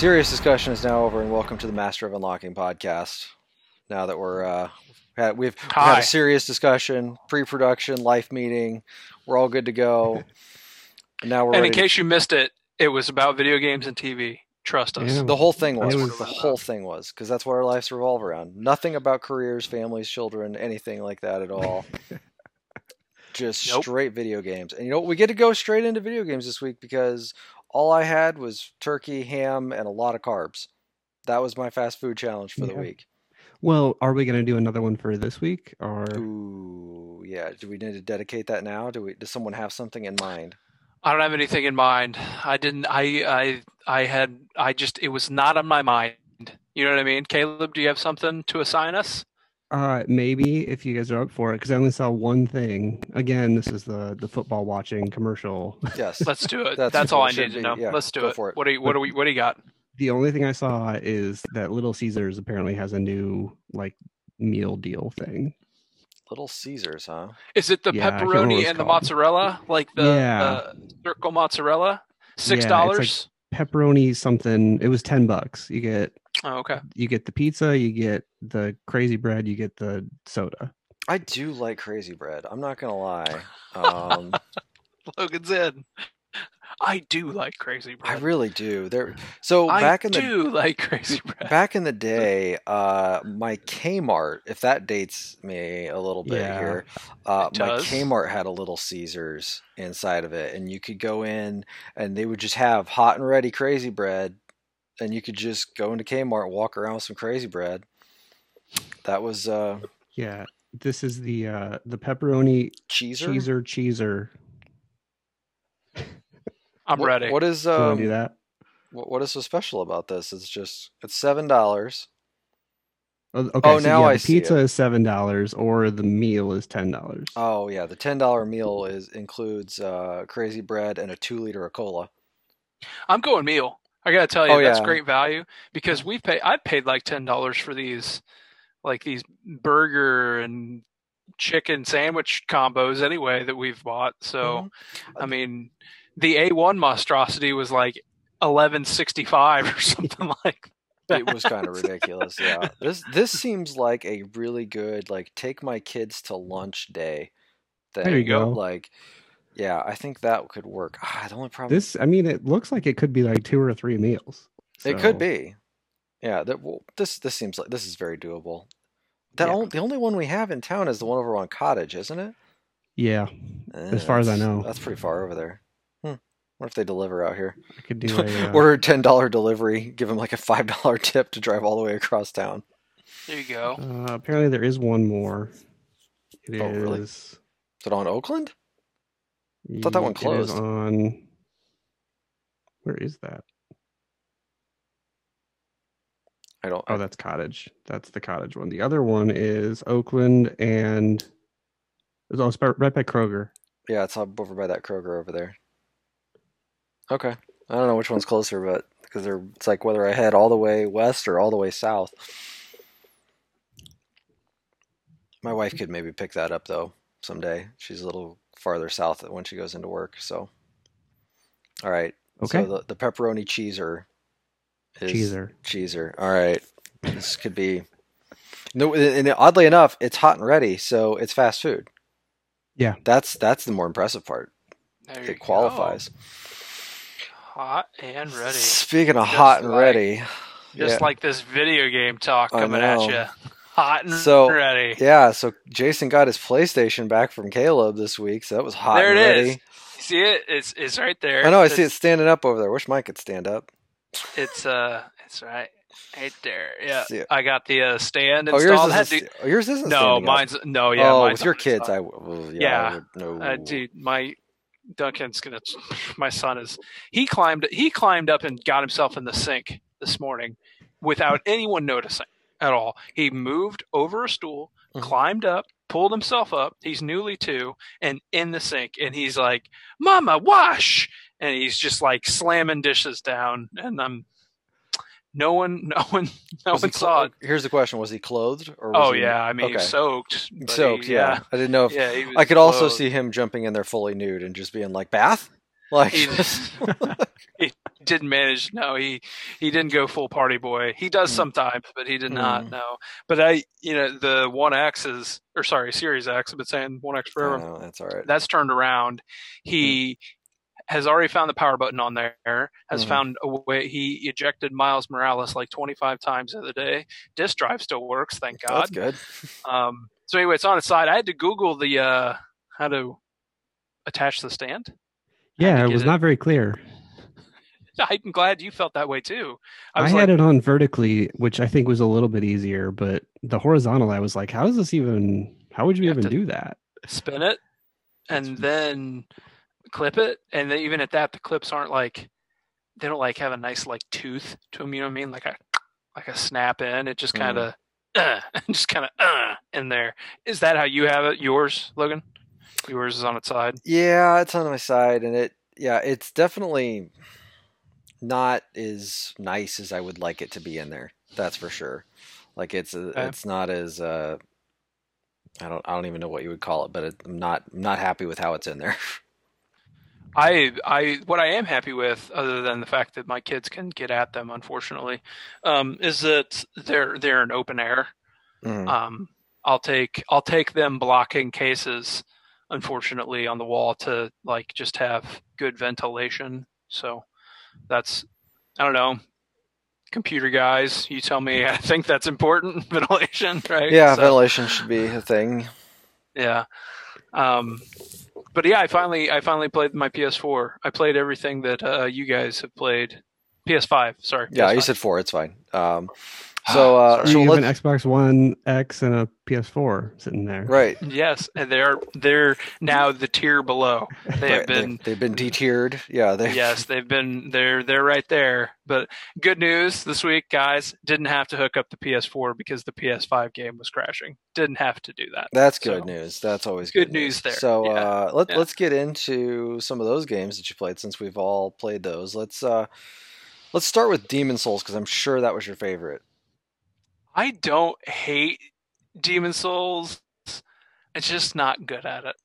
serious discussion is now over, and welcome to the Master of Unlocking podcast. Now that we're uh, had, we've, we've had a serious discussion, pre-production, life meeting, we're all good to go. And now we're And ready. in case you missed it, it was about video games and TV. Trust us. Yeah. the whole thing was, was- the whole thing was because that's what our lives revolve around. Nothing about careers, families, children, anything like that at all. Just Nope. straight video games. And you know what? We get to go straight into video games this week because all I had was turkey, ham, and a lot of carbs. That was my fast food challenge for the week. Well, are we going to do another one for this week or Ooh, yeah. Do we need to dedicate that now? Do we? Does someone have something in mind? I don't have anything in mind. I didn't. I. I. I had. I just. It was not on my mind. You know what I mean, Caleb? Do you have something to assign us? Uh maybe if you guys are up for it cuz I only saw one thing. Again, this is the the football watching commercial. Yes. Let's do it. That's That's, all I need to be. know. Yeah, Let's do go it. for it. What do you? What do we? What do you got? the only thing I saw is that Little Caesars apparently has a new like meal deal thing. Little Caesars, huh? Is it the Yeah, I can't remember what pepperoni it's and the mozzarella, like the Yeah. uh, circle mozzarella? Six Yeah, it's dollars. Pepperoni something. It was 10 bucks. You get oh, okay. you get the pizza, you get the crazy bread, you get the soda. I do like crazy bread. I'm not gonna lie. Um, Logan's in. I do like crazy bread. I really do. There. So I back in the do like crazy bread. back in the day, uh, my Kmart, if that dates me a little bit Yeah. here, uh, my. Kmart had a Little Caesars inside of it, and you could go in, and they would just have hot and ready crazy bread, and you could just go into Kmart, walk around with some crazy bread. That was uh, Yeah. This is the uh the pepperoni cheeser. cheeser cheeser. I'm What- ready. What is You um, do that? what, what is so special about this? It's just it's seven dollars. Oh, okay, Oh, so now yeah, I the see pizza it. is seven dollars, or the meal is ten dollars. Oh yeah, the ten dollar meal is includes uh, crazy bread and a two liter of cola. I'm going meal. I gotta tell you, Oh, that's yeah. great value because we've paid. I've paid like ten dollars for these, like these burger and chicken sandwich combos anyway that we've bought. So Mhm. I mean, the A1 monstrosity was like eleven sixty five or something like. it was kind of ridiculous. Yeah, this this seems like a really good like take my kids to lunch day. Thing. There you go. Like, yeah, I think that could work. Ah, the only problem This, I mean, it looks like it could be like two or three meals. it could be. Yeah, that well, this this seems like this is very doable. That Yeah. on- the only one we have in town is the one over on Cottage, isn't it? Yeah, Eh, As far as I know. that's pretty far over there. Hmm. What if they deliver out here? I could do a. Uh, Order a ten dollar delivery, give them like a five dollar tip to drive all the way across town. There you go. uh, apparently, there is one more. It is. Oh, really? Is it on Oakland? Thought that one closed. on. Where is that? I don't. Oh, that's Cottage. That's the Cottage one. The other one is Oakland and. It's all right by Kroger. yeah, it's up over by that Kroger over there. Okay, I don't know which one's closer, but because they're it's like whether I head all the way west or all the way south. My wife could maybe pick that up though someday. She's a little farther south when she goes into work. So, all right. Okay. So the, the pepperoni cheeser is Cheeser. cheeser. All right. This could be. No, and oddly enough, it's hot and ready, so it's fast food. Yeah. That's that's the more impressive part. There you It qualifies. go. Hot and ready. Speaking of Just hot and like- ready, Just yeah. like this video game talk coming at you. Hot and So, ready. yeah. So Jason got his PlayStation back from Caleb this week, so that was hot there and it ready. is. See it? It's it's right there. I know. I see it standing up over there. Wish mine could stand up. It's uh, it's right, right there. Yeah. I got the uh, stand Oh, yours installed. Had isn't. to- oh, yours isn't. no, standing up. mine's no. Yeah, oh, mine's with your kids, I well, yeah, Yeah. I would, no. Uh, dude, my Duncan's gonna. My son is. He climbed. He climbed up and got himself in the sink this morning, without anyone noticing at all. He moved over a stool, Mhm. climbed up, pulled himself up. He's newly two, and in the sink, and he's like, "Mama, wash!" And he's just like slamming dishes down, and I'm. No one, no one, no Was he one saw it. Here's the question: Was he clothed or? Was Oh he, yeah, I mean, he was soaked. soaked. he- yeah. I didn't know if yeah. I could also see him jumping in there fully nude and just being like, "Bath." Like, He- just- didn't manage. No, he he didn't go full party boy. He does Mm. sometimes, but he did not. Mm. No, but I, you know, the One X is or sorry, Series X. I've been saying One X forever. no, that's all right. That's turned around. He has already found the power button on there. Has Mhm. found a way. He ejected Miles Morales like 25 times the other day. Disk drive still works, thank God. That's good. Um, so anyway, it's on its side. I had to Google the uh, how to attach the stand. Yeah, it was it. not very clear. I'm glad you felt that way too. I I, had like, it on vertically, which I think was a little bit easier, but the horizontal, I was like, how is this even? How would you, You even do that? spin it and then clip it and then even at that the clips aren't like they don't like have a nice like tooth to them you know what i mean like a like a snap in it just kind of uh, just kind of uh, in there is that how you have it yours logan yours is on its side Yeah, it's on my side, and it yeah, it's definitely not as nice as I would like it to be in there. That's for sure. Like it's a, Okay. it's not as uh, I don't I don't even know what you would call it, but it, I'm not I'm not happy with how it's in there. i i what i am happy with other than the fact that my kids can get at them unfortunately um is that they're they're in open air Mhm. um, I'll take I'll take them blocking cases, unfortunately, on the wall to like just have good ventilation. So that's I don't know. Computer guys, you tell me. I think that's important ventilation, right? yeah, So, ventilation should be a thing. yeah. Um, but yeah, I finally I finally played my PS4. I played everything that uh, you guys have played. PS5, sorry. Yeah, you said four. It's fine. Um, so uh, Sorry. so you have an Xbox One X and a PS4 sitting there. right. Yes, and they're they're now the tier below. They have right, been they've, they've been detiered. Yeah, they yes, they've been they're they're right there. But good news this week, guys, didn't have to hook up the PS4 because the PS5 game was crashing. Didn't have to do that. That's good So- news. That's always Good good, news there. So Yeah. uh, let, Yeah. let's get into some of those games that you played since we've all played those. Let's uh, let's start with Demon Souls because I'm sure that was your favorite. I don't hate Demon Souls. It's just not good at it.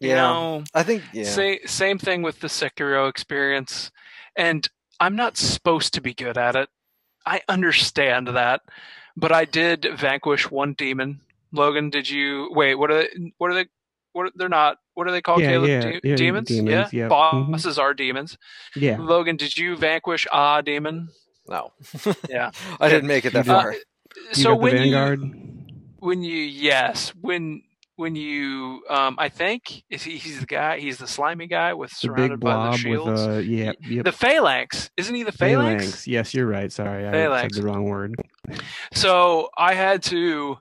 You Yeah, know, I think yeah. Say, same thing with the Sekiro experience. And I'm not supposed to be good at it. I understand that. But I did vanquish one demon. Logan, did you wait, what are they what are they what are, they're not what are they called, Yeah, Caleb? yeah, De- yeah, demons? demons, yeah. yep. Bosses are demons. Mm-hmm. Yeah. Logan, did you vanquish a demon? no, Yeah. I didn't make it that You did. Uh, You so when Vanguard. you when you yes, when when you um I think is he he's the guy he's the slimy guy with surrounded big by the blob with shields. uh yeah, yep. The phalanx, isn't he the phalanx? Phalanx. Yes, you're right. Sorry, I Phalanx. said the wrong word. So I had to.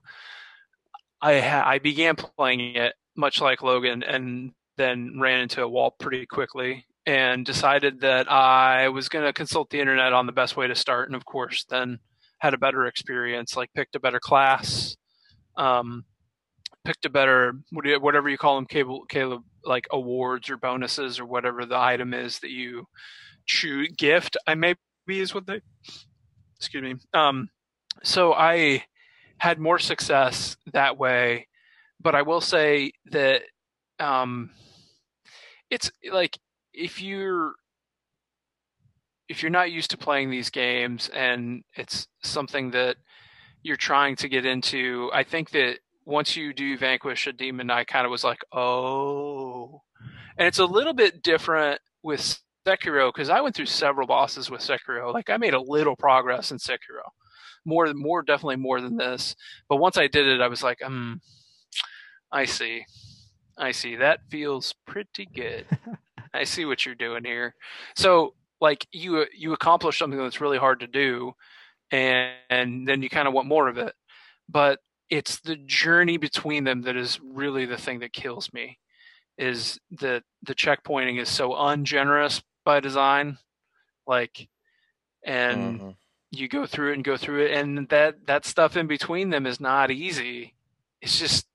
I ha- I began playing it much like Logan, and then ran into a wall pretty quickly, and decided that I was going to consult the internet on the best way to start, and of course, then had a better experience. Like picked a better class, um, picked a better whatever you call them, cable, Caleb, like awards or bonuses or whatever the item is that you choose. Gift, I maybe is what they. Excuse me. Um, so I had more success that way, but I will say that um, it's like if you're if you're not used to playing these games and it's something that you're trying to get into, I think that once you do vanquish a demon, I kind of was like, oh, and it's a little bit different with Sekiro because I went through several bosses with Sekiro. Like I made a little progress in Sekiro. More more definitely more than this. But once i did it i was like um i see. I see. That feels pretty good. I see what you're doing here. So like you you accomplish something that's really hard to do and, and then you kind of want more of it. But it's the journey between them that is really the thing that kills me is that the checkpointing is so ungenerous by design like and Mhm. you go through it and go through it and that that stuff in between them is not easy. It's just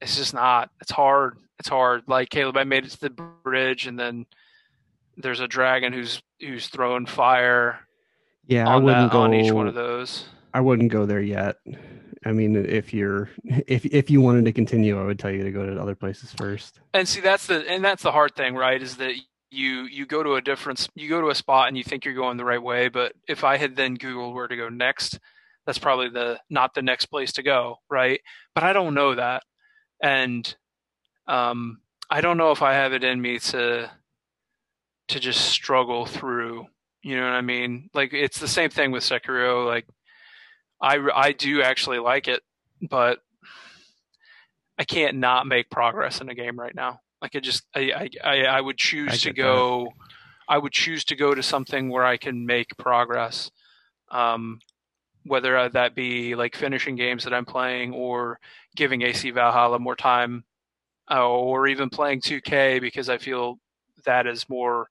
it's just not. It's hard. It's hard. Like caleb i made it to the bridge and then there's a dragon who's who's throwing fire Yeah, I wouldn't that go on each one of those I wouldn't go there yet. I mean, if you're if if you wanted to continue, I would tell you to go to other places first. and see that's the and that's the hard thing right is that you you go to a different you go to a spot and you think you're going the right way, but if I had then Googled where to go next, that's probably the not the next place to go, right? But I don't know that, and um, I don't know if I have it in me to to just struggle through. You know what I mean? Like it's the same thing with Sekiro. Like I I do actually like it, but I can't not make progress in a game right now. Like I just I I I would choose I to go. I would choose to go to something where I can make progress. Um, whether that be like finishing games that I'm playing or giving AC Valhalla more time, uh, or even playing 2K because I feel that is more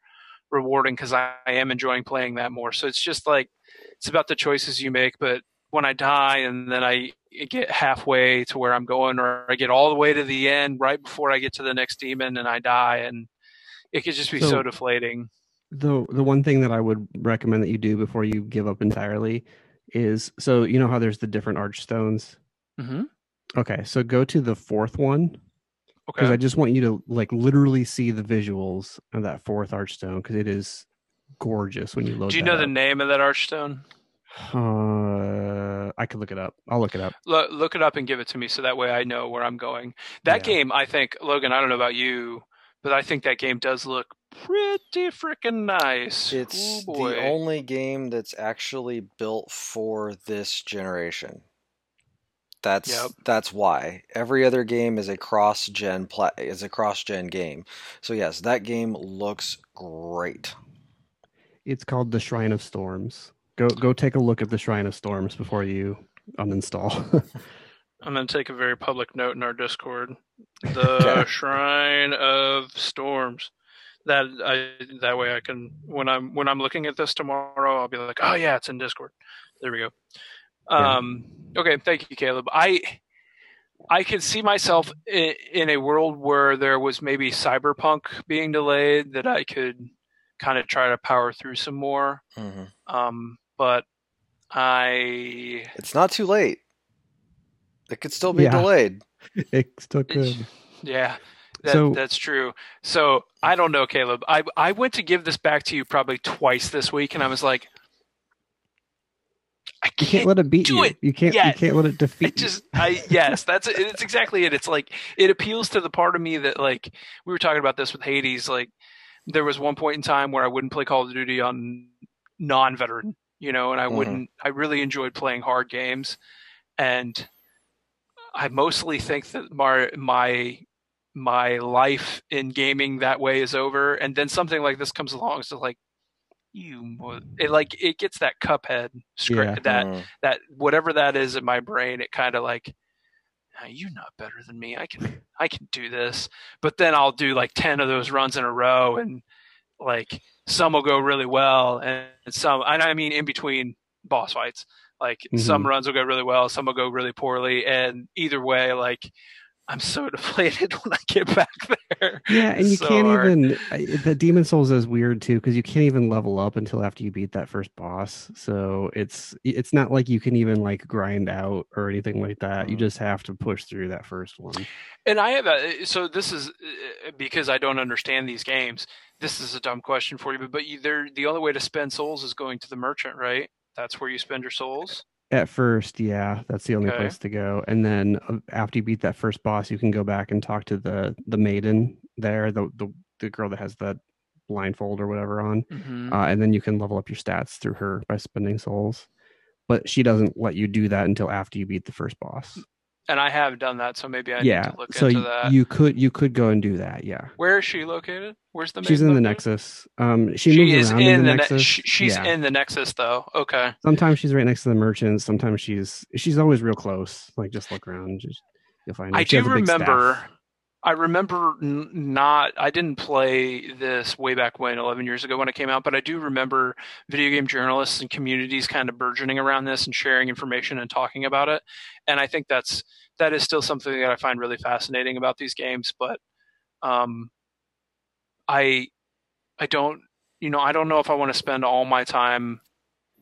rewarding because I, I am enjoying playing that more. So it's just like it's about the choices you make. But when I die and then I get halfway to where I'm going, or I get all the way to the end right before I get to the next demon and I die, and it could just be so, So- deflating. the the one thing that I would recommend that you do before you give up entirely is so you know how there's the different archstones. Mm-hmm. Okay, so go to the fourth one because Okay. I just want you to like literally see the visuals of that fourth archstone because it is gorgeous when you load. Do you that know the name of that archstone? Uh, I could look it up. I'll look it up. Look, look it up and give it to me so that way I know where I'm going. That Yeah. game, I think, Logan, I don't know about you, but I think that game does look pretty freaking nice. It's Ooh, the only game that's actually built for this generation. That's Yep. that's why every other game is a cross gen pla- is a cross gen game. So yes, that game looks great. It's called the Shrine of Storms. Go go take a look at the Shrine of Storms before you uninstall. I'm going to take a very public note in our Discord. The Shrine of Storms. That I that way I can when I'm when I'm looking at this tomorrow, I'll be like, oh yeah, it's in Discord. There we go. Yeah. Um, okay, thank you, Caleb. I I could see myself in, in a world where there was maybe Cyberpunk being delayed that I could kind of try to power through some more. hmm Um, but I It's not too late. It could still be Yeah. delayed. it still could. Yeah, that, So- that's true. So I don't know, Caleb. I I went to give this back to you probably twice this week, and I was like, I can't. can't let it beat you. it You can't. You can't let it defeat. It just, I yes, that's it's exactly it. It's like it appeals to the part of me that like we were talking about this with Hades. Like there was one point in time where I wouldn't play Call of Duty on non-veteran, you know, and I Mhm. wouldn't. I really enjoyed playing hard games, and I mostly think that my my my life in gaming that way is over. And then something like this comes along, so like you, it like it gets that Cuphead script that Mm. that whatever that is in my brain, it kind of like, "Ah, you're not better than me. I can I can do this. But then I'll do like ten of those runs in a row, and like some will go really well, and some, and I mean in between boss fights, like some runs will go really well, some will go really poorly, and either way, like I'm so deflated when I get back there. Yeah, and you So can't hard. even. The Demon Souls is weird too because you can't even level up until after you beat that first boss. So it's it's not like you can even like grind out or anything like that. You Mhm. just have to push through that first one. And I have a so this is uh, because I don't understand these games. This is a dumb question for you, but but you, they're, the only way to spend souls is going to the merchant, right? That's where you spend your souls. At first, yeah, that's the only Okay. place to go. And then uh, after you beat that first boss, you can go back and talk to the the maiden there, the the, the girl that has the blindfold or whatever on. Mm-hmm. uh, and then you can level up your stats through her by spending souls. But she doesn't let you do that until after you beat the first boss. And I have done that, so maybe I yeah, need to look so into that. you could you could go and do that. Yeah, Where is she located? Where's the she's in the? Nexus. Um, she, She moves is in, in the, the, ne- Nexus. she's yeah. in the Nexus though. Okay. Sometimes she's right next to the merchants. Sometimes she's she's always real close. Like just look around, just you'll find. Her. I She do big staff. I remember n- not. I didn't play this way back when, 11 years ago when it came out, but I do remember video game journalists and communities kind of burgeoning around this and sharing information and talking about it. And I think that's that is still something that I find really fascinating about these games. But um, I I don't you know I don't know if I want to spend all my time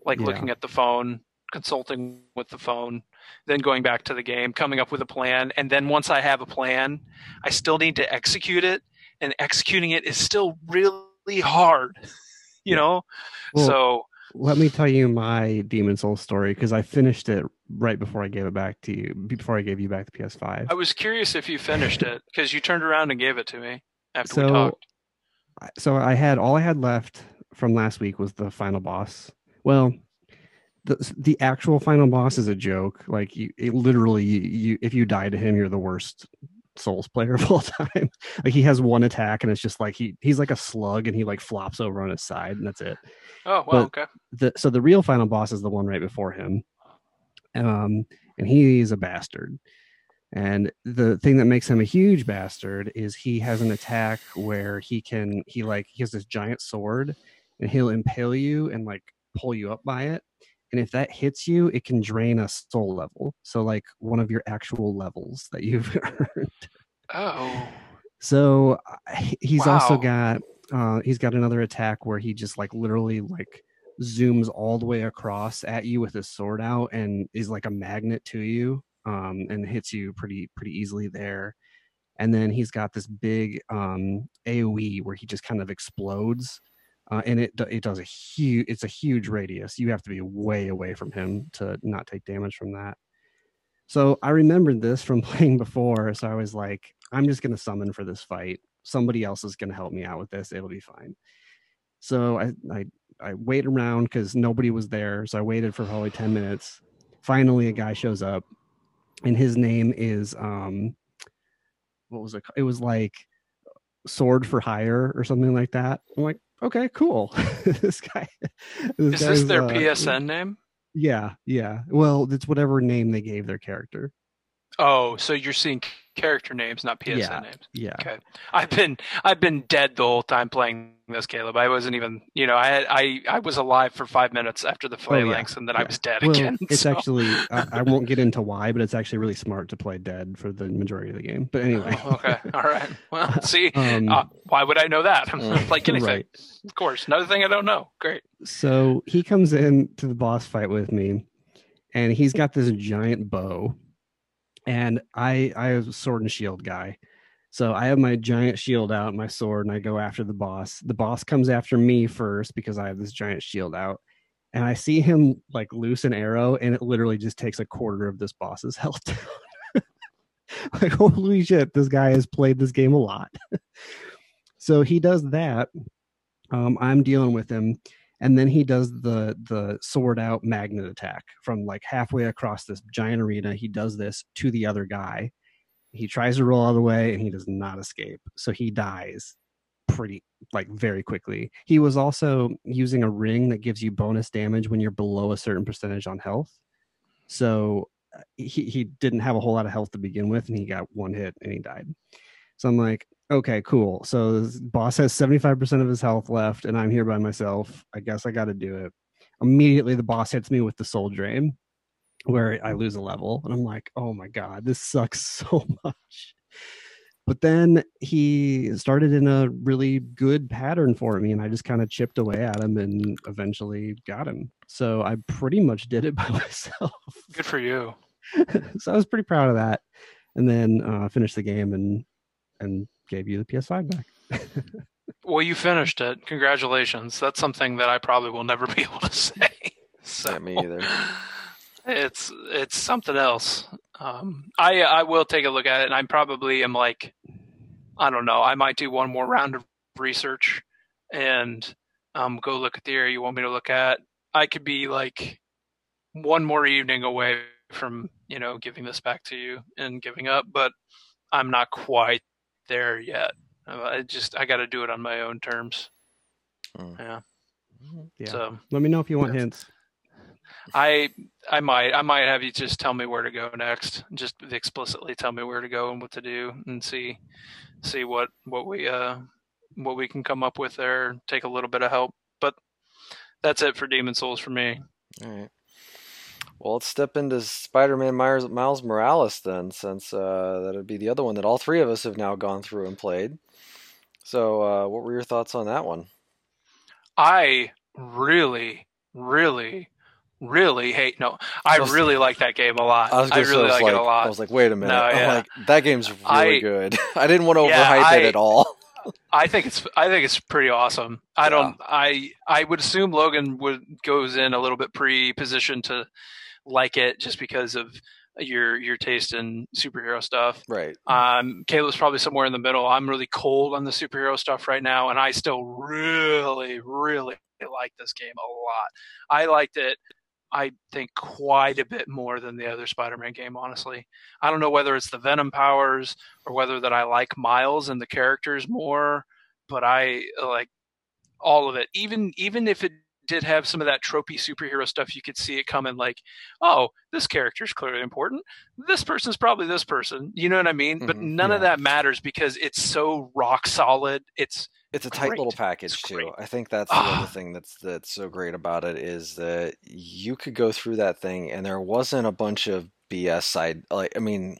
like Yeah. looking at the phone, consulting with the phone, then going back to the game, coming up with a plan, and then once I have a plan, I still need to execute it, and executing it is still really hard. You know, Well, so Let me tell you my Demon Souls story because I finished it right before I gave it back to you. Before I gave you back the PS5. I was curious if you finished it because you turned around and gave it to me after we talked. So I had all I had left from last week was the final boss. Well, the the actual final boss is a joke. Like you, it literally, you, you if you die to him, you're the worst Souls player of all time. like he has one attack, and it's just like he he's like a slug, and he like flops over on his side, and that's it. Oh well, okay. the so the real final boss is the one right before him um and he's a bastard and the thing that makes him a huge bastard is he has an attack where he can he like he has this giant sword and he'll impale you and like pull you up by it and if that hits you it can drain a soul level so like one of your actual levels that you've earned Oh, so he- he's also got uh he's got another attack where he just like literally like zooms all the way across at you with his sword out and is like a magnet to you um and hits you pretty pretty easily there. And then he's got this big um AoE where he just kind of explodes. Uh, and it it does a huge it's a huge radius. You have to be way away from him to not take damage from that. So I remembered this from playing before. So I was like, I'm just to summon for this fight. Somebody else is to help me out with this. It'll be fine. So I I, I wait around because nobody was there. So I waited for probably 10 minutes. Finally, a guy shows up, and his name is um, what was it? It was like Sword for Hire or something like that. I'm like, okay, cool. this guy. is this their uh, PSN name? Yeah, yeah. Well, it's whatever name they gave their character. Oh, so you're seeing character names, not PSN Yeah. names. Yeah. Okay. I've been I've been dead the whole time playing this, Caleb. I wasn't even you know, I had I, I was alive for five minutes after the Oh, yeah. phalanx and then I was dead Well, again. it's so- actually I, I won't get into why, but it's actually really smart to play dead for the majority of the game. But anyway, Oh, okay. All right. Well, see, um, uh, why would I know that? I'm not Mm. like anything. right. Of course. Another thing I don't know. Great. So he comes in to the boss fight with me, and he's got this giant bow, and I I was a sword and shield guy. So I have my giant shield out, my sword, and I go after the boss. The boss comes after me first because I have this giant shield out. And I see him like loose an arrow, and it literally just takes a quarter of this boss's health down. like, holy shit, this guy has played this game a lot. so he does that. Um, I'm dealing with him, and then he does the the sword out magnet attack from like halfway across this giant arena. He does this to the other guy. He tries to roll out of the way, and he does not escape. So he dies pretty like very quickly. He was also using a ring that gives you bonus damage when you're below a certain percentage on health. So uh, he he didn't have a whole lot of health to begin with, and he got one hit and he died. So I'm like, okay, cool. So this boss has 75% of his health left, and I'm here by myself. I guess I got to do it. Immediately, the boss hits me with the soul drain, where I lose a level, and I'm like, oh my god, this sucks so much. But then he started in a really good pattern for me, and I just kind of chipped away at him and eventually got him. So I pretty much did it by myself. Good for you. so I was pretty proud of that. And then uh, finished the game and and gave you the PS5 back. Well, you finished it. Congratulations. That's something that I probably will never be able to say. So, Yeah, me either. It's it's something else. Um, I I will take a look at it, and I probably am like, I don't know. I might do one more round of research and um, go look at the area you want me to look at. I could be like one more evening away from you know giving this back to you and giving up, but I'm not quite there yet. Uh, I just I got to do it on my own terms. Mm. Yeah. Yeah. So Let me know if you want Yes. hints. I I might I might have you just tell me where to go next. Just explicitly tell me where to go and what to do, and see see what what we uh what we can come up with there. Take a little bit of help, but that's it for Demon Souls for me. All right. Well, let's step into Spider-Man Miles, Miles Morales then, since uh, that'd be the other one that all three of us have now gone through and played. So, uh, what were your thoughts on that one? I really, really, really hate. No, I I was- really like that game a lot. I was I really I was like, like, it a lot. I was like, wait a minute. No, I'm yeah. like, that game's really I- good. I didn't want to Yeah, overhype it at all. I think it's I think it's pretty awesome. I don't I I would assume Logan would goes in a little bit pre-positioned to like it just because of your your taste in superhero stuff. Right. Um, Caleb's probably somewhere in the middle. I'm really cold on the superhero stuff right now, and I still really, really like this game a lot. I liked it. I think quite a bit more than the other Spider-Man game. Honestly, I don't know whether it's the Venom powers or whether that I like Miles and the characters more, but I like all of it. Even even if it did have some of that tropey superhero stuff, you could see it coming like, oh, this character is clearly important. This person's probably this person. You know what I mean? Mm-hmm, but none yeah. of that matters because it's so rock solid. It's it's a tight little package too. I think that's the other thing that's that's so great about it is that you could go through that thing and there wasn't a bunch of BS side like I mean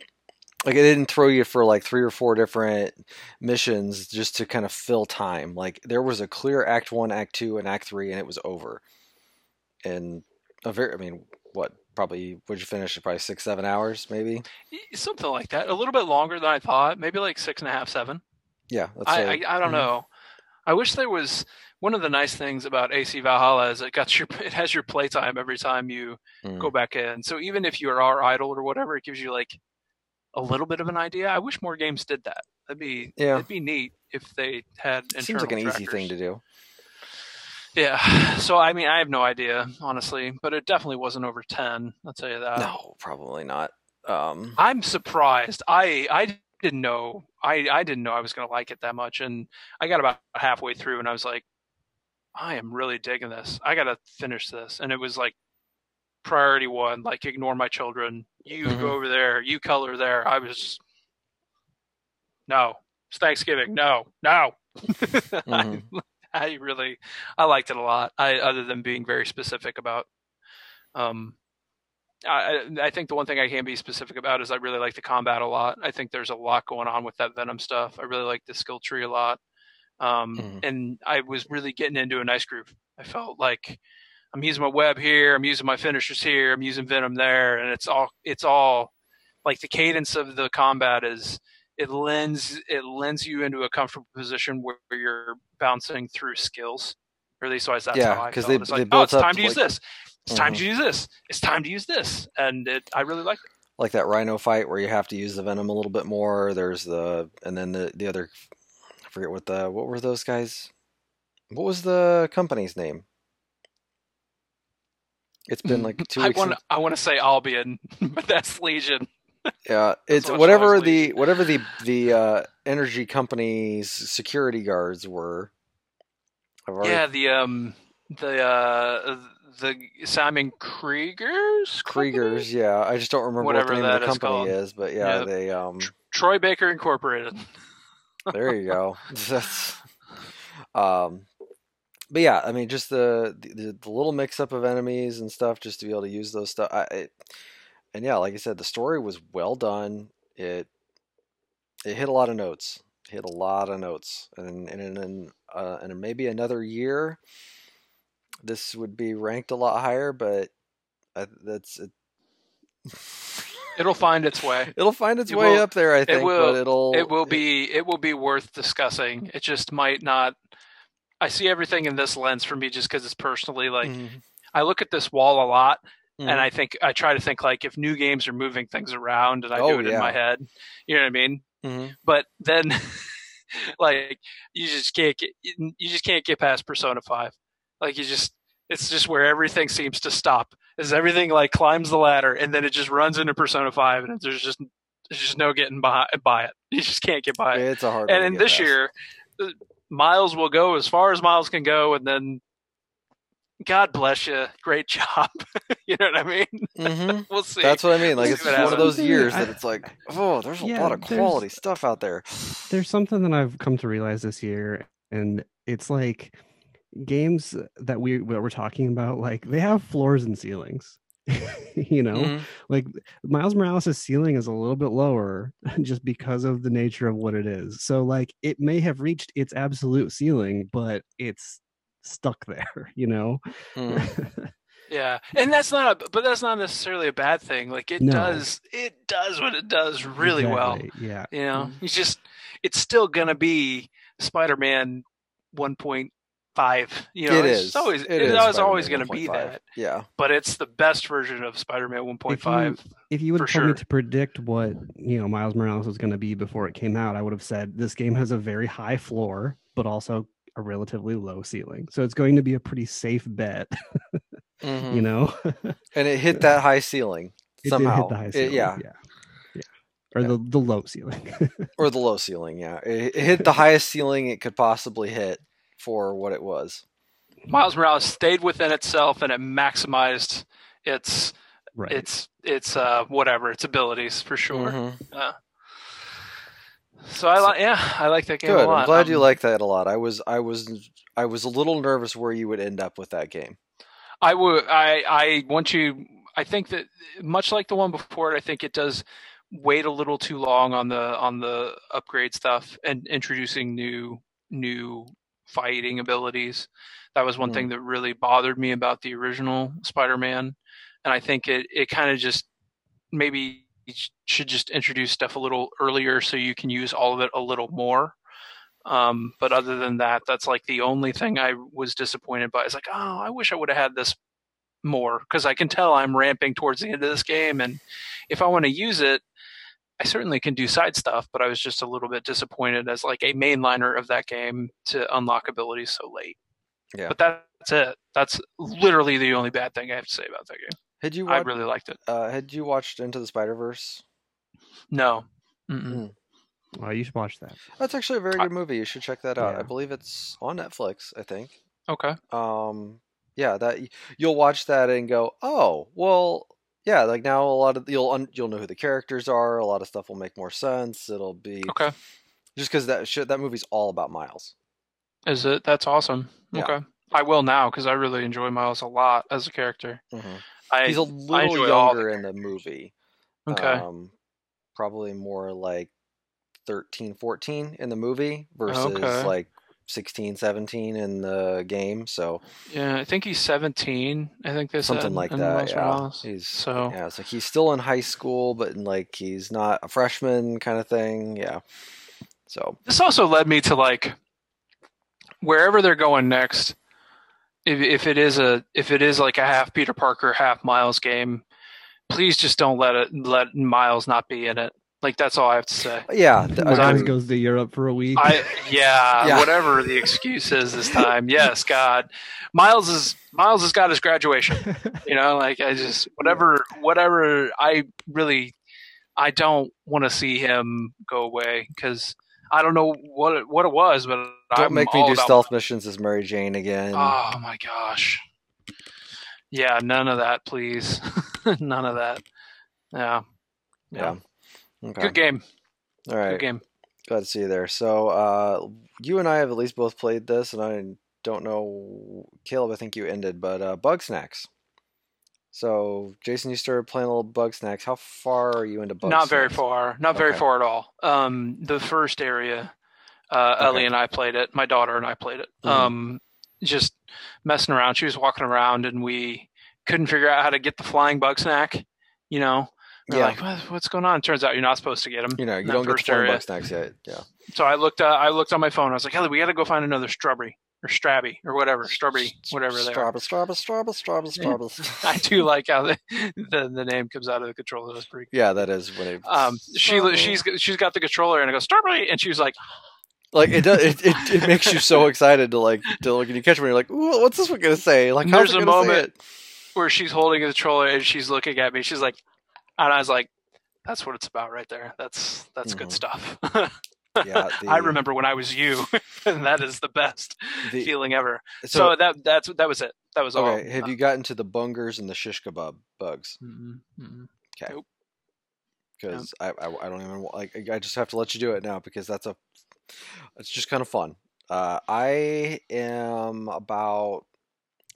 like it didn't throw you for like three or four different missions just to kind of fill time. Like there was a clear act 1, act 2 and act 3 and it was over. And a very I mean what probably would you finish it probably six seven hours maybe something like that a little bit longer than i thought maybe like six and a half seven yeah I, I, I don't mm-hmm. know I wish there was one of the nice things about AC Valhalla is it got your it has your playtime every time you mm. go back in. So even if you are idle or whatever, it gives you like a little bit of an idea. I wish more games did that. That'd be yeah. It'd be neat if they had. Seems like an trackers. easy thing to do. Yeah. So I mean, I have no idea honestly, but it definitely wasn't over ten. I'll tell you that. No, probably not. Um, I'm surprised. I I didn't know I I didn't know I was going to like it that much, and I got about halfway through, and I was like, I am really digging this. I got to finish this, and it was like priority one, like ignore my children. You mm-hmm. go over there. You color there. I was no. It's Thanksgiving. No, no. mm-hmm. I, I really, I liked it a lot. I other than being very specific about um I, I think the one thing I can be specific about is I really like the combat a lot. I think there's a lot going on with that Venom stuff. I really like the skill tree a lot. Um, mm. And I was really getting into a nice groove. I felt like I'm using my web here, I'm using my finishers here, I'm using Venom there, and it's all it's all like the cadence of the combat is it lends it lends you into a comfortable position where you're bouncing through skills. Or at least that's yeah, how I because they, it's they like, built oh, it's time to like, use this. It's time mm-hmm. to use this. It's time to use this, and it, I really like it. Like that Rhino fight where you have to use the venom a little bit more. There's the and then the the other, I forget what the what were those guys. What was the company's name? It's been like two weeks. I want I want to say Albion, but that's Legion. Yeah, it's whatever the whatever the the uh, energy company's security guards were. Already... Yeah, the um the uh the Simon Kriegers. Kriegers, yeah. I just don't remember Whatever what the name of the company is, is, but yeah, yep. they um Troy Baker Incorporated. there you go. That's um but yeah, I mean, just the, the, the little mix up of enemies and stuff, just to be able to use those stuff. I, it, and yeah, like I said, the story was well done. It it hit a lot of notes, hit a lot of notes, and and in uh, and maybe another year, this would be ranked a lot higher, but I, that's it. it'll find its way. It'll find its it way will, up there, I think. It will. But it'll. It will be. It will be worth discussing. It just might not. I see everything in this lens for me, just because it's personally like. Mm-hmm. I look at this wall a lot, mm-hmm. and I think I try to think like if new games are moving things around, and I oh, do it yeah. in my head. You know what I mean? Mm-hmm. But then, like, you just can't get you just can't get past Persona Five. Like you just, it's just where everything seems to stop. As everything like climbs the ladder, and then it just runs into Persona Five, and there's just there's just no getting by, by it. You just can't get by it. It's a hard. And in this past. year, uh, Miles will go as far as Miles can go, and then God bless you. Great job. you know what I mean? Mm-hmm. we'll see. That's what I mean. Like we'll it's one happens. of those years that it's like, oh, there's a yeah, lot of quality stuff out there. There's something that I've come to realize this year, and it's like games that we that we're talking about, like they have floors and ceilings. you know, mm-hmm. like Miles Morales' ceiling is a little bit lower just because of the nature of what it is. So, like, it may have reached its absolute ceiling, but it's stuck there, you know? Mm. yeah. And that's not, a, but that's not necessarily a bad thing. Like, it no. does, it does what it does really exactly. well. Yeah. You know, mm-hmm. it's just, it's still going to be Spider Man 1.0 five. You know, it it's is. always it, it is always going to be 5. that. Yeah, but it's the best version of Spider-Man one point five. If you would have told sure. me to predict what you know Miles Morales was going to be before it came out, I would have said this game has a very high floor, but also a relatively low ceiling. So it's going to be a pretty safe bet. mm-hmm. You know, and it hit that high ceiling it somehow. hit the high ceiling. It, yeah. yeah or yeah. the, the low ceiling or the low ceiling yeah it, it, hit the highest ceiling it could possibly hit for what it was. Miles Morales stayed within itself and it maximized its right. its its uh whatever its abilities for sure. Mhm. So I like yeah, I like that game Good. a lot. I'm glad you Um, like that a lot. I was, I was, I was a little nervous where you would end up with that game. I would. I. I want you. I think that much like the one before it, I think it does wait a little too long on the on the upgrade stuff and introducing new new fighting abilities. That was one Hmm. thing that really bothered me about the original Spider-Man, and I think it it kind of just maybe should just introduce stuff a little earlier so you can use all of it a little more. Um, but other than that, that's like the only thing I was disappointed by. It's like, oh, I wish I would have had this more because I can tell I'm ramping towards the end of this game, and if I want to use it, I certainly can do side stuff. But I was just a little bit disappointed as like a mainliner of that game to unlock abilities so late. Yeah. But that's it. That's literally the only bad thing I have to say about that game. Had you I really liked it. uh, had you watched Into the Spider Verse? No. Mm-mm. oh, you should watch that. That's actually a very I- good movie. You should check that out. I believe it's on Netflix. I think. Okay. Um, yeah, that you'll watch that and go, oh, well, yeah. Like now, a lot of you'll un, you'll know who the characters are. A lot of stuff will make more sense. It'll be Okay. just because that shit, that movie's all about Miles. Is it? That's awesome. Yeah. Okay. I will now because I really enjoy Miles a lot as a character. I He's a little all the younger in the movie. Okay. Um, probably more like 13, 14 in the movie versus Okay. like 16, 17 in the game. So yeah, I think he's 17. I think they something said like that. Yeah. He's So yeah, so he's still in high school, but like he's not a freshman kind of thing. Yeah. So this also led me to like wherever they're going next. If if it is a if it is like a half Peter Parker, half Miles game, please just don't let it let Miles not be in it. Like that's all I have to say. yeah, th- Was goes to Europe for a week. I yeah, Yeah. whatever the excuse is this time. Yes, God, Miles is Miles has got his graduation. You know, like I just whatever whatever. I really I don't want to see him go away because I don't know what it, what it was, but don't I'm make me all do about- stealth missions as Mary Jane again. Oh my gosh. Yeah, none of that, please. none of that. Yeah. yeah. Okay. Good game. All right. Good game. Glad to see you there. So, uh, you and I have at least both played this, and I don't know, Caleb. I think you ended, but uh, Bugsnax. So, Jason, you started playing a little Bugsnax. How far are you into Bugsnax? Not very far. Not very far at all. Um, the first area, uh, Okay. Ellie and I played it. My daughter and I played it. Mhm. Um, just messing around. She was walking around, and we couldn't figure out how to get the flying bug snack. You know, we're Yeah. like, what, what's going on? Turns out you're not supposed to get them. You know, you don't get the area. Snacks yet. Yeah. So I looked. Uh, I looked on my phone. I was like, Ellie, we got to go find another strawberry or strabby or whatever, strawberry, whatever they are. Strabba. I do like how the, the the name comes out of the controller. That's pretty. Yeah, that is what it. Um, she she's she's got the controller and I go strawberry, and she was like, like it does. It, it, it makes you so excited to like to look and you catch one. You're like, Ooh, what's this one gonna say? Like, how's There's it a moment- it? where she's holding the controller and she's looking at me. She's like, and I was like, that's what it's about right there. That's that's good Mhm. stuff. Yeah, I remember when I was you, and that is the best The- feeling ever. So, so, that that's that was it. That was all. okay, have you gotten to the bungers and the shish kebab bugs? Mm-mm, mm-mm. because I, I I don't even like I just have to let you do it now because that's a it's just kind of fun. Uh, I am about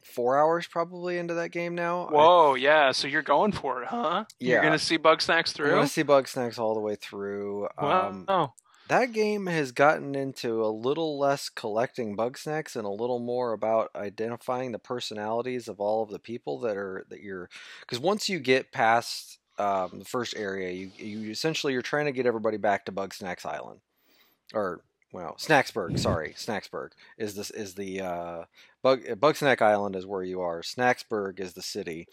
four hours probably into that game now. I- Whoa, yeah. So you're going for it, huh? Yeah. You're gonna see Bugsnax through. I'm gonna see Bugsnax all the way through. Um, wow. that game has gotten into a little less collecting bug snacks and a little more about identifying the personalities of all of the people that are that you're because once you get past um, the first area you you essentially you're trying to get everybody back to bug snacks island or well, Snacksburg. Sorry, Snacksburg is this is the uh, Bug Bugsnack Island is where you are. Snacksburg is the city,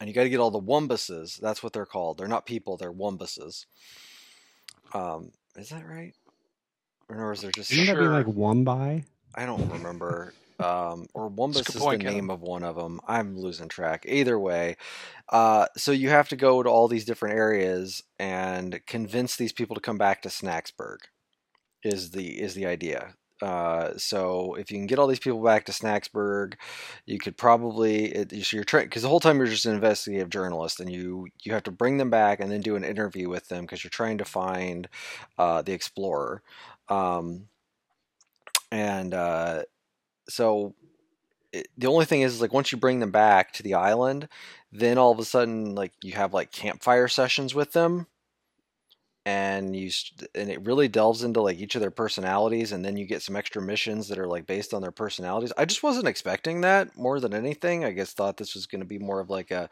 and you got to get all the wumbuses. That's what they're called. They're not people. They're wumbuses. Um, is that right? Or is there just Shouldn't that be Sure. like Wumbai? I don't remember. Um, or Wumbus is the name of one of them. I'm losing track. Either way, uh, so you have to go to all these different areas and convince these people to come back to Snacksburg. Is the is the idea? Uh, so if you can get all these people back to Snacksburg, you could probably it, you're trying because the whole time you're just an investigative journalist, and you you have to bring them back and then do an interview with them because you're trying to find uh, the explorer. Um, and uh, so it, the only thing is, is like once you bring them back to the island then all of a sudden like you have like campfire sessions with them and you and it really delves into like each of their personalities and then you get some extra missions that are like based on their personalities. I just wasn't expecting that more than anything. I guess thought this was going to be more of like a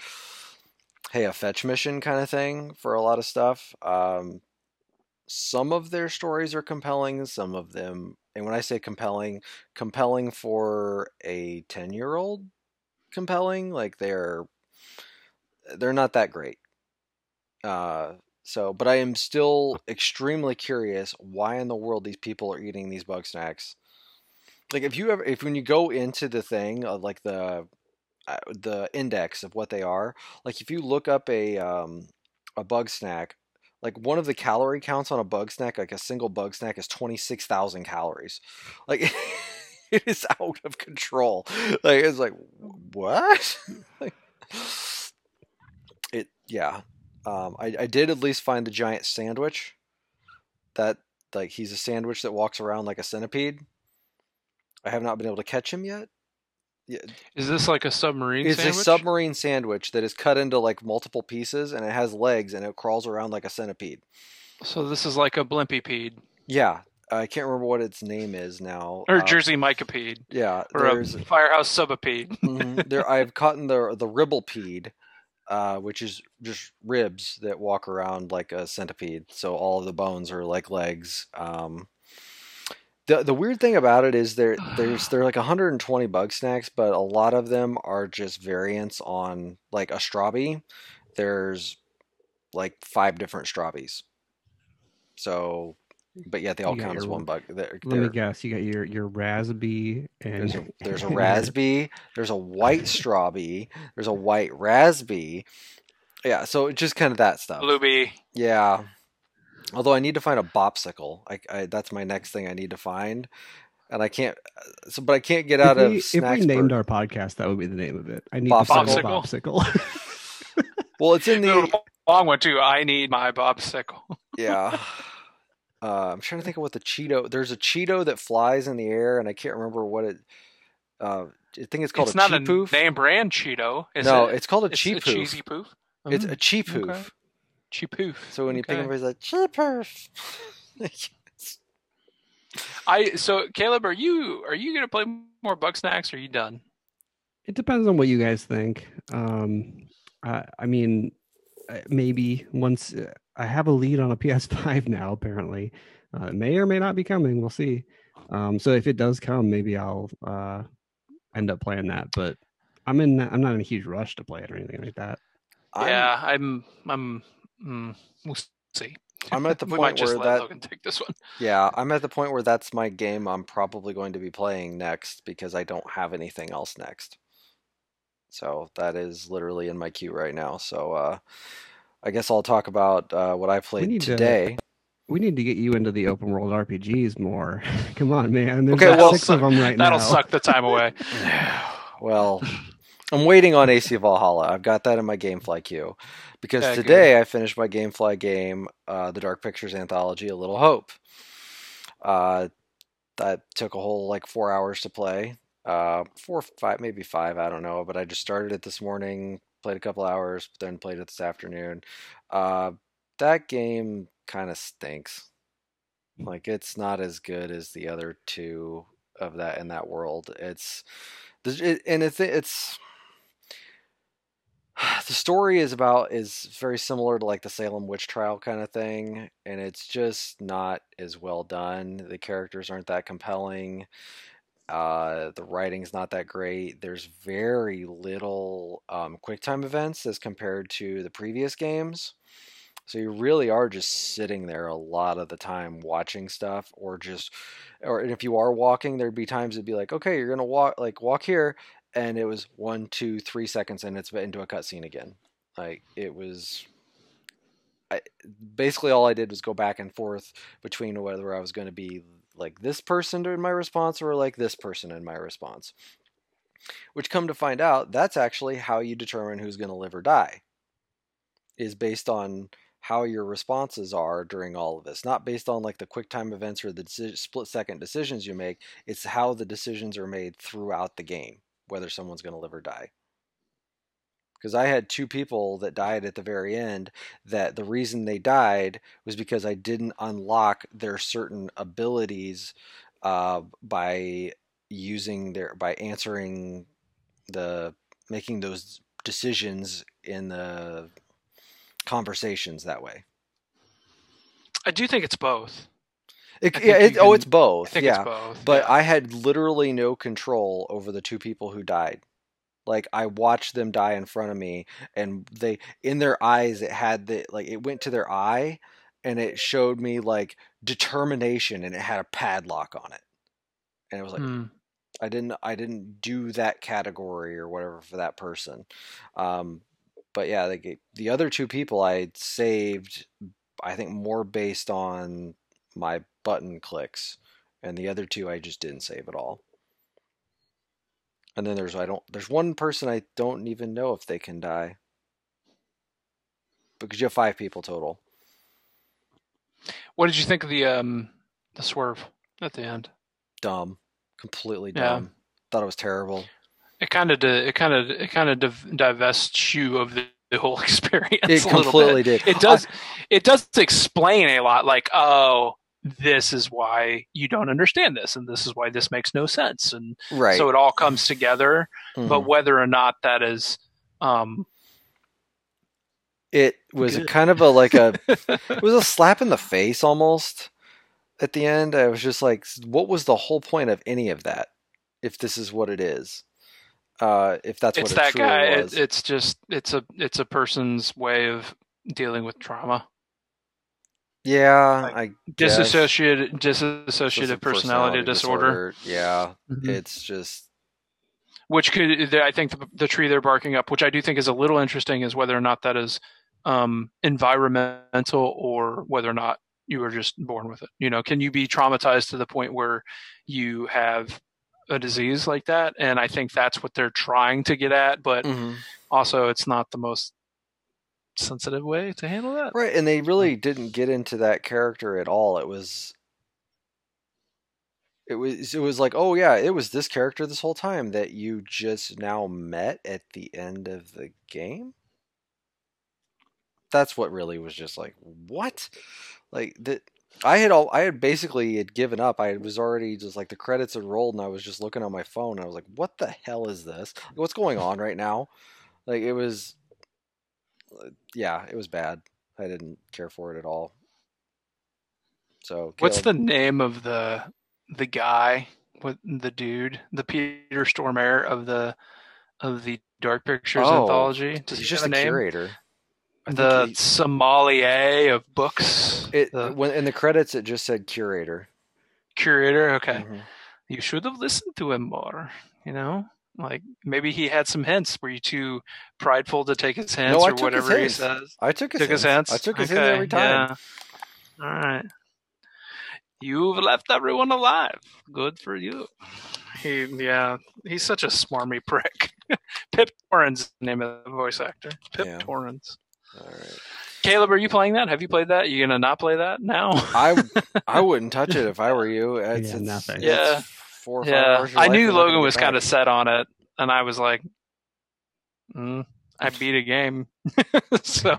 hey a fetch mission kind of thing for a lot of stuff. Um some of their stories are compelling some of them and when i say compelling compelling for a 10 year old compelling like they're they're not that great. Uh so but i am still extremely curious why in the world these people are eating these Bugsnax. Like if you ever if when you go into the thing of like the uh, the index of what they are like if you look up a um a bug snack like one of the calorie counts on a bug snack like a single bug snack is 26,000 calories. Like it is out of control. Like it's like what? Like, it yeah um I, I did at least find the giant sandwich that like he's a sandwich that walks around like a centipede. I have not been able to catch him yet. Yeah, Is this like a submarine it's sandwich? a submarine sandwich that is cut into like multiple pieces and it has legs and it crawls around like a centipede. So this is like a blimpipede yeah. I can't remember what its name is now. Or Uh, Jersey mycopede yeah or a firehouse subipede. Mhm. there I've caught in the the ribblepede, uh, which is just ribs that walk around like a centipede. So all of the bones are like legs. Um, the the weird thing about it is there there's there are like 120 Bugsnax, but a lot of them are just variants on like a strawbee. There's like five different strawbees. So, but yeah, they all You got count as one bug. They're, Let me they're- guess. You got your your raspberry and there's a, there's a and your- raspy, there's a white strawbee, there's a white raspy. Yeah, so it's just kind of that stuff. Bluebee. Yeah. Although I need to find a bopsicle. I, I that's my next thing I need to find. And I can't so but I can't get out if of we, if we named our podcast, that would be the name of it. I need Bopsicle. to bopsicle. Well, it's in The the long one too. I need my bopsicle. yeah. Uh, I'm trying to think of what the Cheeto. There's a Cheeto that flies in the air, and I can't remember what it. Uh, I think it's called it's a not cheap a poof. name brand Cheeto. Is no, it? it's called a it's cheap a poof. cheesy poof. It's Mm, a cheap okay. poof. So when you think Okay. of it, it's like cheap poof. I so Caleb, are you are you gonna play more Bugsnax? Or are you done? it depends on what you guys think. Um, I, I mean, maybe once uh, I have a lead on a PS5 now, apparently, uh, it may or may not be coming. We'll see. Um, so if it does come, maybe I'll uh, end up playing that. But I'm in. I'm not in a huge rush to play it or anything like that. I'm, yeah, I'm. I'm. Mm, we'll see. I'm at the point might just where let that- Logan take this one. yeah, I'm at the point where that's my game. I'm probably going to be playing next because I don't have anything else next. So that is literally in my queue right now. So uh, I guess I'll talk about uh, what I played need to- today. We need to get you into the open world RPGs more. Come on, man. There's Okay, about well, six of them right now. That'll now. suck the time away. well, I'm waiting on AC Valhalla. I've got that in my GameFly queue because Yeah, good. today I finished my GameFly game, uh, the Dark Pictures anthology, A Little Hope. Uh, that took a whole like four hours to play. Uh, four, five, maybe five. I don't know, but I just started it this morning, played a couple hours, but then played it this afternoon. Uh, that game kind of stinks. Like it's not as good as the other two of that in that world. It's it, and it's it's the story is about is very similar to like the Salem witch trial kind of thing, and it's just not as well done. The characters aren't that compelling. Uh, the writing's not that great. There's very little um, QuickTime events as compared to the previous games. So you really are just sitting there a lot of the time watching stuff, or just, or if you are walking, there'd be times it'd be like, okay, you're gonna walk, like walk here, and it was one, two, three seconds, and it's into a cutscene again. Like it was, I basically all I did was go back and forth between whether I was going to be like this person in my response or like this person in my response. Which come to find out, that's actually how you determine who's going to live or die. Is based on how your responses are during all of this, not based on like the quick time events or the deci- split second decisions you make. It's how the decisions are made throughout the game, whether someone's going to live or die. Because I had two people that died at the very end, that the reason they died was because I didn't unlock their certain abilities uh, by using their by answering the making those decisions in the conversations that way. I do think it's both. It, yeah, it, you oh, it's both. I think yeah, it's both. but yeah. I had literally no control over the two people who died. Like I watched them die in front of me, and they in their eyes it had the like it went to their eye, and it showed me like determination, and it had a padlock on it, and it was like Hmm. I didn't I didn't do that category or whatever for that person. Um, but yeah, like the other two people I saved, I think more based on my button clicks, and the other two I just didn't save at all. And then there's I don't there's one person I don't even know if they can die because you have five people total. What did you think of the um the swerve at the end? Dumb, completely Yeah. dumb. Thought it was terrible. It kind of it kind of it kind of divests you of the, the whole experience. It completely did. It does. It does explain a lot. Like, oh, this is why you don't understand this, and this is why this makes no sense, and Right. so it all comes together. Mhm. But whether or not that is, um, it was Good. kind of a like a it was a slap in the face almost at the end i was just like what was the whole point of any of that if this is what it is uh if that's it's what that guy. It, it's just it's a it's a person's way of dealing with trauma. Yeah like, i guess. Disassociated Just a dissociative personality, disorder. yeah Mhm. it's just which could I think the, the tree they're barking up, which I do think is a little interesting, is whether or not that is um, environmental or whether or not you were just born with it. You know, can you be traumatized to the point where you have a disease like that? And I think that's what they're trying to get at, but mhm. also it's not the most sensitive way to handle that. right and they really didn't get into that character at all. It was it was it was like oh yeah it was this character this whole time that you just now met at the end of the game? That's what really was just like what? Like that i had all i had basically had given up. I was already just like the credits had rolled and i was just looking on my phone and i was like what the hell is this? What's going on right now? Like it was yeah it was bad i didn't care for it at all so What's the name of the the guy with the dude, the Peter Stormare of the of the Dark Pictures Oh, anthology? Does he's he just a name? curator I the he- sommelier of books. It the when in the credits it just said curator. curator. Okay, Mhm. you should have listened to him more. You know, like maybe he had some hints. Were you too prideful to take his hints I or took his whatever he says? I took his Took his hints. hints. I took his okay, hints every time. Yeah. All right. You've left everyone alive. Good for you. He, yeah, he's such a smarmy prick. Pip Torrens, the name of the voice actor. Pip Yeah. Torrens. All right. Caleb, are you playing that? Have you played that? You gonna not play that now? I I wouldn't touch it if I were you. It's, Yeah, it's, nothing. it's Yeah. Four or five yeah, hours I knew Logan was kind of set on it, and I was like, mm, I beat a game, so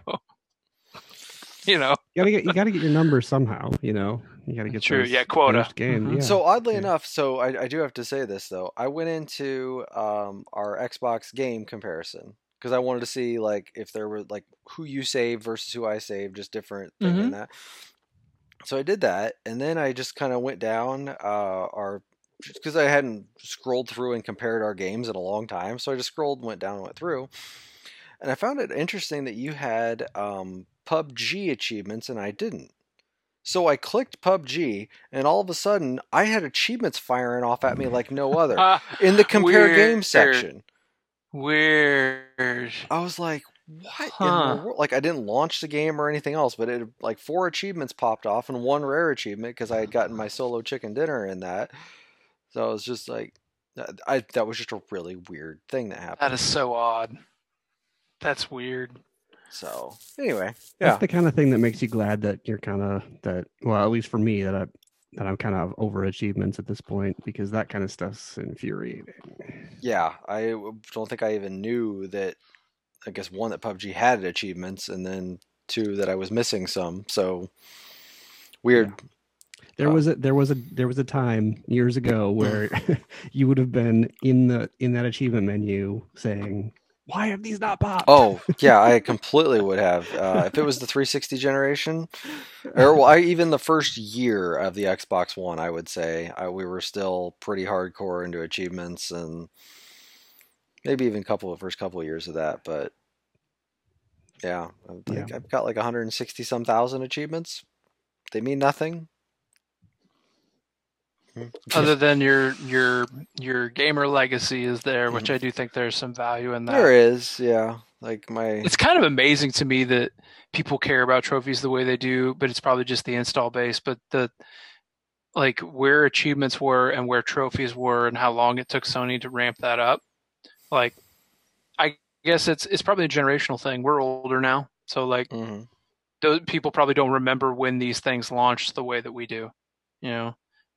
you know, You gotta get you gotta get your numbers somehow. You know, you gotta get True, those yeah, quota. game. Games. Mhm. Yeah. So oddly Yeah. enough, so I, I do have to say this though. I went into um, our Xbox game comparison because I wanted to see like if there were like who you saved versus who I saved, just different thing in Mhm. that. So I did that, and then I just kind of went down uh, our because I hadn't scrolled through and compared our games in a long time. So I just scrolled, went down, and went through, and I found it interesting that you had um, PUBG achievements and I didn't. So I clicked PUBG, and all of a sudden I had achievements firing off at me like no other in the compare Weird. game section. weird. I was like, what in Huh. the world? Like, I didn't launch the game or anything else, but it like four achievements popped off and one rare achievement because I had gotten my solo chicken dinner in that. So I was just like, that- I that was just a really weird thing that happened. That is so odd. That's weird. So anyway, That's the kind of thing that makes you glad that you're kind of that. Well, at least for me, that I that I'm kind of over achievements at this point because that kind of stuff's infuriating. yeah. I don't think I even knew that. I guess one that PUBG had achievements, and then two that I was missing some. So weird. There Uh, was a there was a there was a time years ago where you would have been in the in that achievement menu saying, "Why have these not popped?" Oh yeah, I completely would have uh, if it was the 360 generation, or well, I, even the first year of the Xbox One. I would say I, we were still pretty hardcore into achievements, and maybe even a couple of first couple of years of that. But yeah, I think I've got like 160 some thousand achievements. They mean nothing. Other than your your your gamer legacy is there, which I do think there's some value in that. there is, yeah, like my It's kind of amazing to me that people care about trophies the way they do, but it's probably just the install base. But the like where achievements were and where trophies were and how long it took Sony to ramp that up. Like I guess it's it's probably a generational thing. We're older now. So like Mhm. those people probably don't remember when these things launched the way that we do. You know?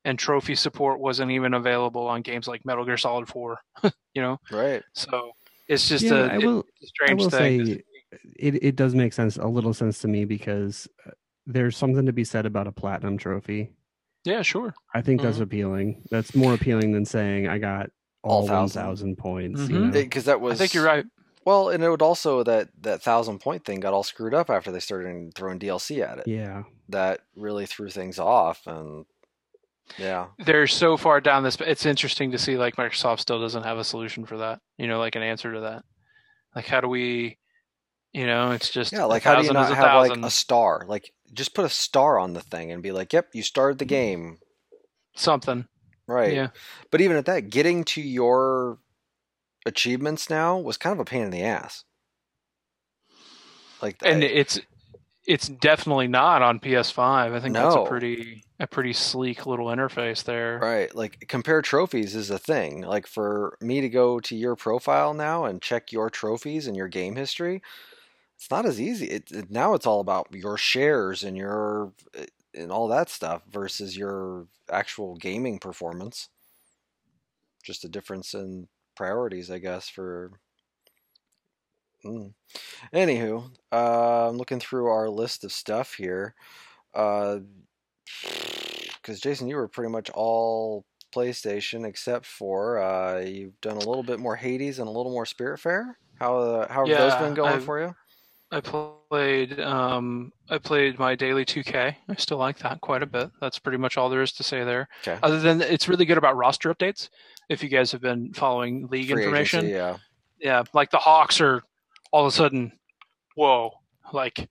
And trophy support wasn't even available on games like Metal Gear Solid 4, you know? right. So it's just Yeah, a, I it's a strange I will thing. say it it does make sense a little sense to me because uh, there's something to be said about a platinum trophy. yeah, sure. I think that's Mhm. appealing. That's more appealing than saying I got All all, thousand. 1,000 points. Mhm. You know? Because that was I think you're right. Well, and it would also that that thousand point thing got all screwed up after they started throwing DLC at it. yeah. That really threw things off, and yeah, They're so far down this. It's interesting to see like Microsoft still doesn't have a solution for that. You know, like an answer to that. Like, how do we? You know, it's just yeah. Like, how do you thousand not have like a star? Like, just put a star on the thing and be like, "Yep, you started the game." something? Right. Yeah. But even at that, getting to your achievements now was kind of a pain in the ass. Like, And I- it's it's definitely not on PS5. I think that's a pretty a pretty sleek little interface there. Right. Like compare trophies is a thing. Like for me to go to your profile now and check your trophies and your game history, it's not as easy. It, it- now it's all about your shares and your eh, and all that stuff versus your actual gaming performance. Just a difference in priorities, I guess, for Mm. Anywho, uh, I'm looking through our list of stuff here. Uh, because Jason, you were pretty much all PlayStation except for uh, you've done a little bit more Hades and a little more Spiritfarer. How uh, how have those been going I've- for you? I played um I played my daily 2K. I still like that quite a bit. That's pretty much all there is to say there. Okay, Other than it's really good about roster updates. If you guys have been following league Free information, agency, yeah. yeah, like the Hawks are all of a sudden, whoa, like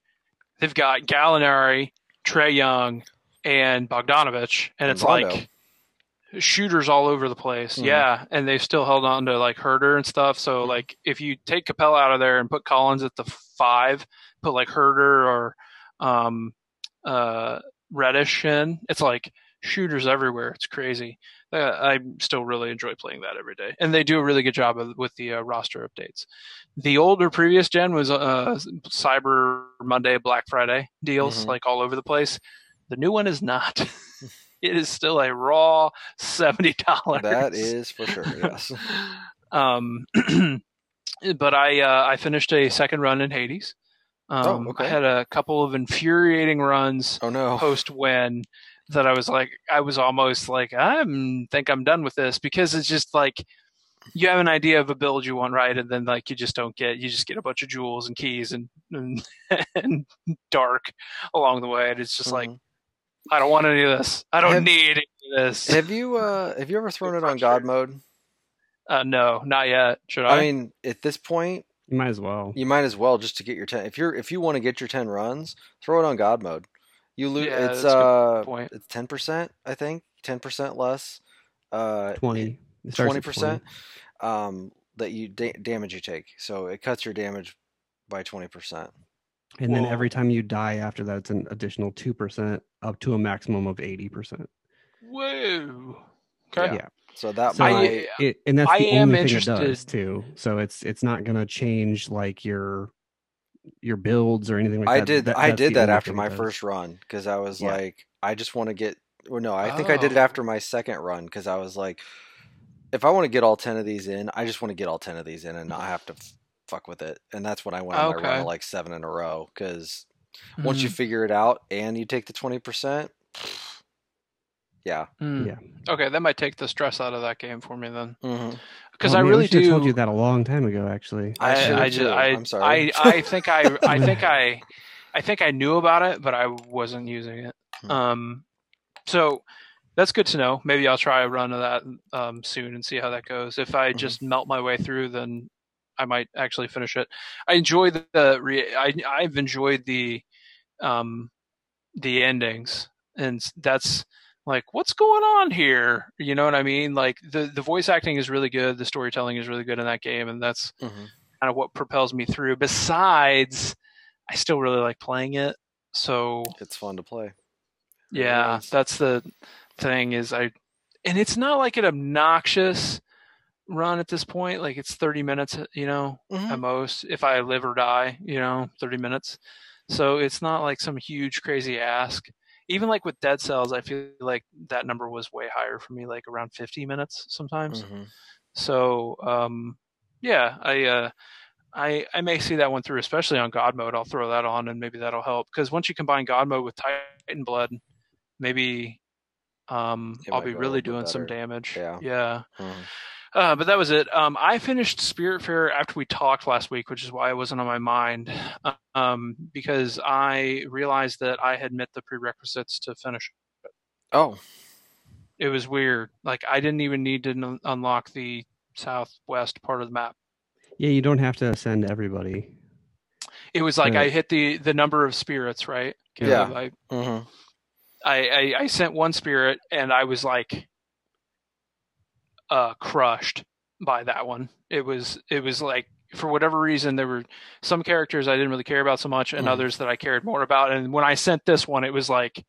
they've got Gallinari, Trae Young, and Bogdanovich, and it's Rondo. like shooters all over the place. Mhm. Yeah, and they've still held on to like Huerter and stuff. So Mhm. like if you take Capela out of there and put Collins at the five, put like Huerter or um uh Reddish in, it's like shooters everywhere. It's crazy. Uh, I still really enjoy playing that every day, and they do a really good job of, with the uh, roster updates. The older previous gen was uh, Cyber Monday, Black Friday deals, Mhm. like all over the place. The new one is not. it is still a raw seventy dollars. That is for sure. Yes. um, but I uh, I finished a second run in Hades. Um, Oh, okay. I had a couple of infuriating runs Oh no. post win that I was like, I was almost like, I think I'm done with this because it's just like you have an idea of a build you want right, and then like you just don't get you just get a bunch of jewels and keys and and, and dark along the way, and it's just like Mhm. I don't want any of this. I don't Have- need any of this. have you uh have you ever thrown it on God mode? Uh, no, not yet. Should I? I mean, at this point, You might as well. you might as well just to get your ten. If you're if you want to get your ten runs, throw it on God mode. You lose. Yeah, it's that's a good uh, point. it's ten percent. I think ten percent less. Uh, twenty. Twenty percent. Um, that you da- damage you take. So it cuts your damage by twenty percent. And then every time you die after that, it's an additional two percent up to a maximum of eighty percent. Whoa. Okay. Yeah. So that So I- it, and that's I the am only thing it does too. So it's it's not gonna change like your your builds or anything like I that. did. That- I that's did that after my does. first run because I was Yeah. like, I just want to get. Well, no, I think I did it Oh. after my second run because I was like, if I want to get all ten of these in, I just want to get all ten of these in and not have to f- fuck with it. And that's when I went on my run of like seven in a row because once you Mm, figure it out and you take the twenty percent, yeah. mm. Yeah. Okay, that might take the stress out of that game for me then, hmm because Oh, I man, really we do. told you that a long time ago. Actually, I should've I, just, too. I, I'm sorry. I, I think I, I think I, I think I knew about it, but I wasn't using it. Hmm. Um, so that's good to know. Maybe I'll try a run of that um, soon and see how that goes. If I Mhm. just melt my way through, then I might actually finish it. I enjoy the, the re- I, I've enjoyed the, um, the endings, and that's like what's going on here. You know what I mean? Like the the voice acting is really good, the storytelling is really good in that game, and that's hmm kind of what propels me through. Besides, I still really like playing it. So It's fun to play. Yeah, is. that's the thing is I and it's not like an obnoxious run at this point. Like it's 30 minutes, you know, Mhm. at most if I live or die, you know, 30 minutes. So it's not like some huge crazy ask. Even like with Dead Cells, I feel like that number was way higher for me, like around 50 minutes sometimes. Mhm. So um, yeah, I uh, I I may see that one through, especially on God mode. I'll throw that on, and maybe that'll help. Because once you combine God mode with Titan Blood, maybe um, I'll be really doing some damage. Yeah. yeah. Mhm. Uh, but that was it. Um, I finished Spirit Fair after we talked last week, which is why it wasn't on my mind. Um, because I realized that I had met the prerequisites to finish. it. Oh, It was weird. Like I didn't even need to n- unlock the southwest part of the map. yeah, you don't have to send everybody. It was like Yeah. I hit the the number of spirits, right? Yeah. I, hmm I, I I sent one spirit and I was like uh crushed by that one. It was it was like for whatever reason there were some characters I didn't really care about so much and Mhm. others that I cared more about and when I sent this one it was like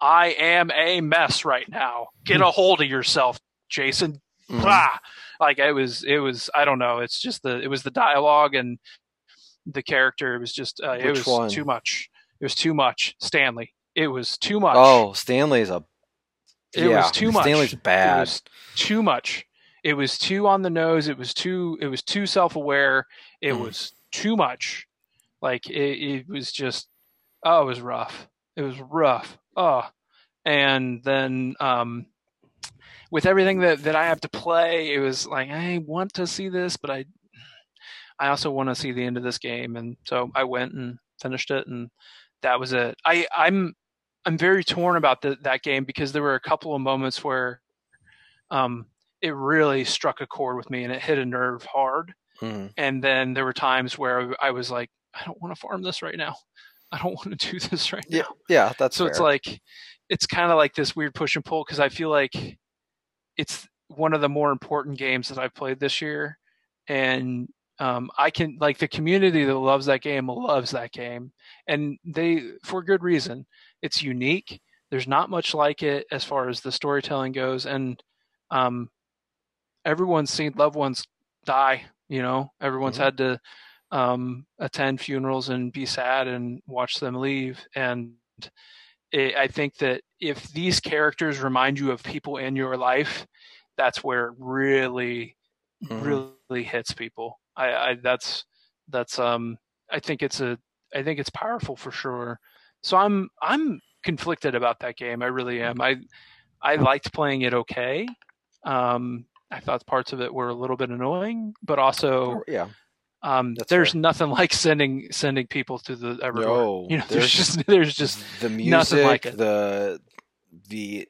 I am a mess right now. Get a hold of yourself, Jason. Mhm. Blah! Like it was it was I don't know, it's just the it was the dialogue and the character it was just uh, it was one? too much. It was too much. Stanley. It was too much. Oh, Stanley's a. It yeah, was too much. Stanley's It bad. was too much. It was too on the nose. It was too. It was too self-aware. It Mm. was too much. Like it, it was just. Oh, it was rough. It was rough. Oh, and then um, with everything that that I have to play, it was like I want to see this, but I, I also want to see the end of this game, and so I went and finished it, and that was it. I I'm I'm very torn about the, that game because there were a couple of moments where um, it really struck a chord with me and it hit a nerve hard. Mhm. And then there were times where I was like, I don't want to farm this right now. I don't want to do this right Yeah, now. yeah, that's So it's like, it's kind of like this weird push and pull because I feel like it's one of the more important games that I've played this year. And um, I can, like, the community that loves that game loves that game. And they, for good reason, it's unique. There's not much like it as far as the storytelling goes. And um, everyone's seen loved ones die, you know, everyone's Mhm. had to um, attend funerals and be sad and watch them leave. And it, I think that if these characters remind you of people in your life, that's where it really, Mhm. really hits people. I, I that's that's um I think it's a I think it's powerful for sure. So I'm I'm conflicted about that game. I really am. I I liked playing it okay. Um I thought parts of it were a little bit annoying, but also yeah, um, there's fair. nothing like sending sending people to the Everdoor. no, you know, there's, there's just there's just the music, nothing like it. the the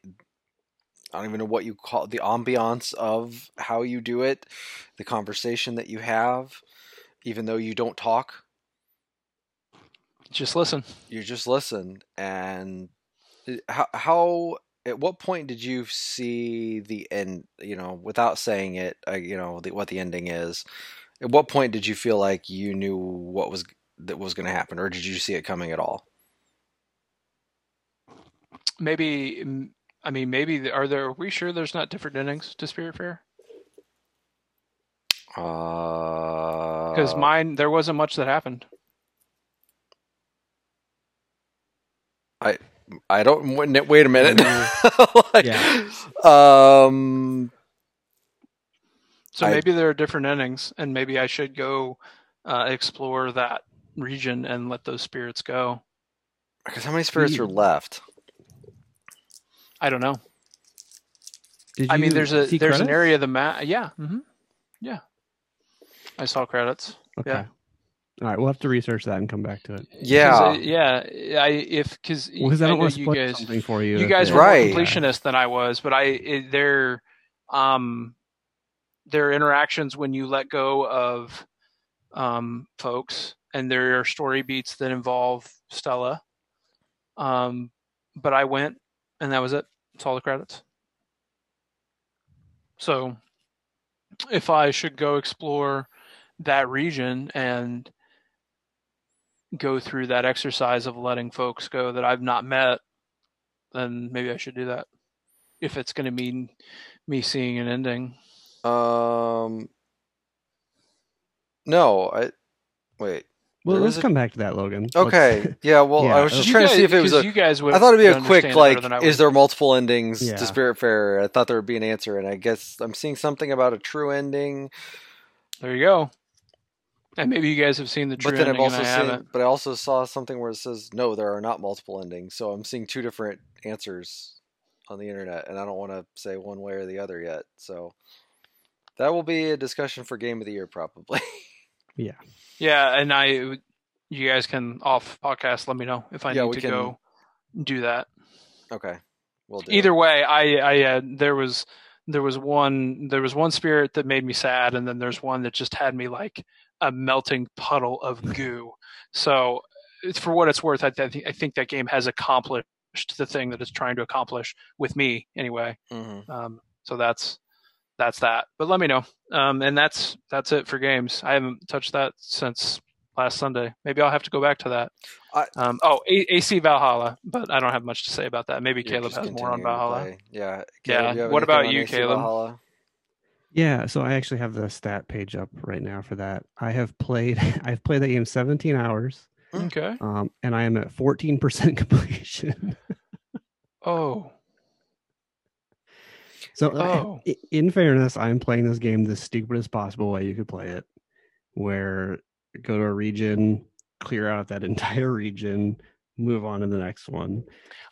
I don't even know what you call it, the ambiance of how you do it, the conversation that you have, even though you don't talk, just listen. you just listen. And how how at what point did you see the end? You know, without saying it, uh, you know the, what the ending is. At what point did you feel like you knew what was that was going to happen, or did you see it coming at all? Maybe I mean maybe are there? Are we sure there's not different endings to Spirit Fair? Because Because mine there wasn't much that happened. I I don't wait, wait a minute. Like, Yeah. Um. So I- maybe there are different endings, and maybe I should go uh, explore that region and let those spirits go. Because how many spirits are left? I don't know. Did I mean, there's a see there's an area of the map. Yeah, hmm yeah. I saw credits. Okay. yeah. All right, we'll have to research that and come back to it. Yeah. uh, yeah. I if because Well, because I don't know want to you spoil guys something for you. you guys it- were more Right. completionist than I was, but I it, their um their interactions when you let go of um folks and there are story beats that involve Stella. Um, but I went and that was it. It's all the credits. So if I should go explore that region and go through that exercise of letting folks go that I've not met, then maybe I should do that. If it's going to mean me seeing an ending. Um. No, I wait. well, there let's is a- come back to that, Logan. Let's- Okay. Yeah. Well, Yeah, I was just trying You to see if it was a. you guys would. I thought it'd be a quick like. better than I Is there multiple endings Yeah. to Spirit Fair? I thought there would be an answer, and I guess I'm seeing something about a true ending. There you go. And maybe you guys have seen the true But then I've also and I seen. haven't. But I also saw something where it says no, there are not multiple endings. So I'm seeing two different answers on the internet, and I don't want to say one way or the other yet. So that will be a discussion for Game of the Year, probably. yeah. Yeah, and I, you guys can off podcast. Let me know if I Yeah, need to can- go do that. okay. We'll do. Either way, I, I, uh, there was, there was one, there was one spirit that made me sad, and then there's one that just had me like a melting puddle of goo. So, it's- for what it's worth, I, th- I think that game has accomplished the thing that it's trying to accomplish with me, anyway. hmm Um, so that's that's that. But let me know. Um, and that's that's it for games. I haven't touched that since last Sunday. Maybe I'll have to go back to that. I- um, oh, A- AC Valhalla, but I don't have much to say about that. Maybe Caleb has more on Valhalla. Yeah. Yeah. Caleb, have What about you, AC Caleb? Valhalla? Yeah, so I actually have the stat page up right now for that. I have played I've played that game 17 hours, Okay. um, and I am at 14% completion. Oh. so Oh. i- in fairness, I'm playing this game the stupidest possible way you could play it, where go to a region, clear out that entire region, move on to the next one.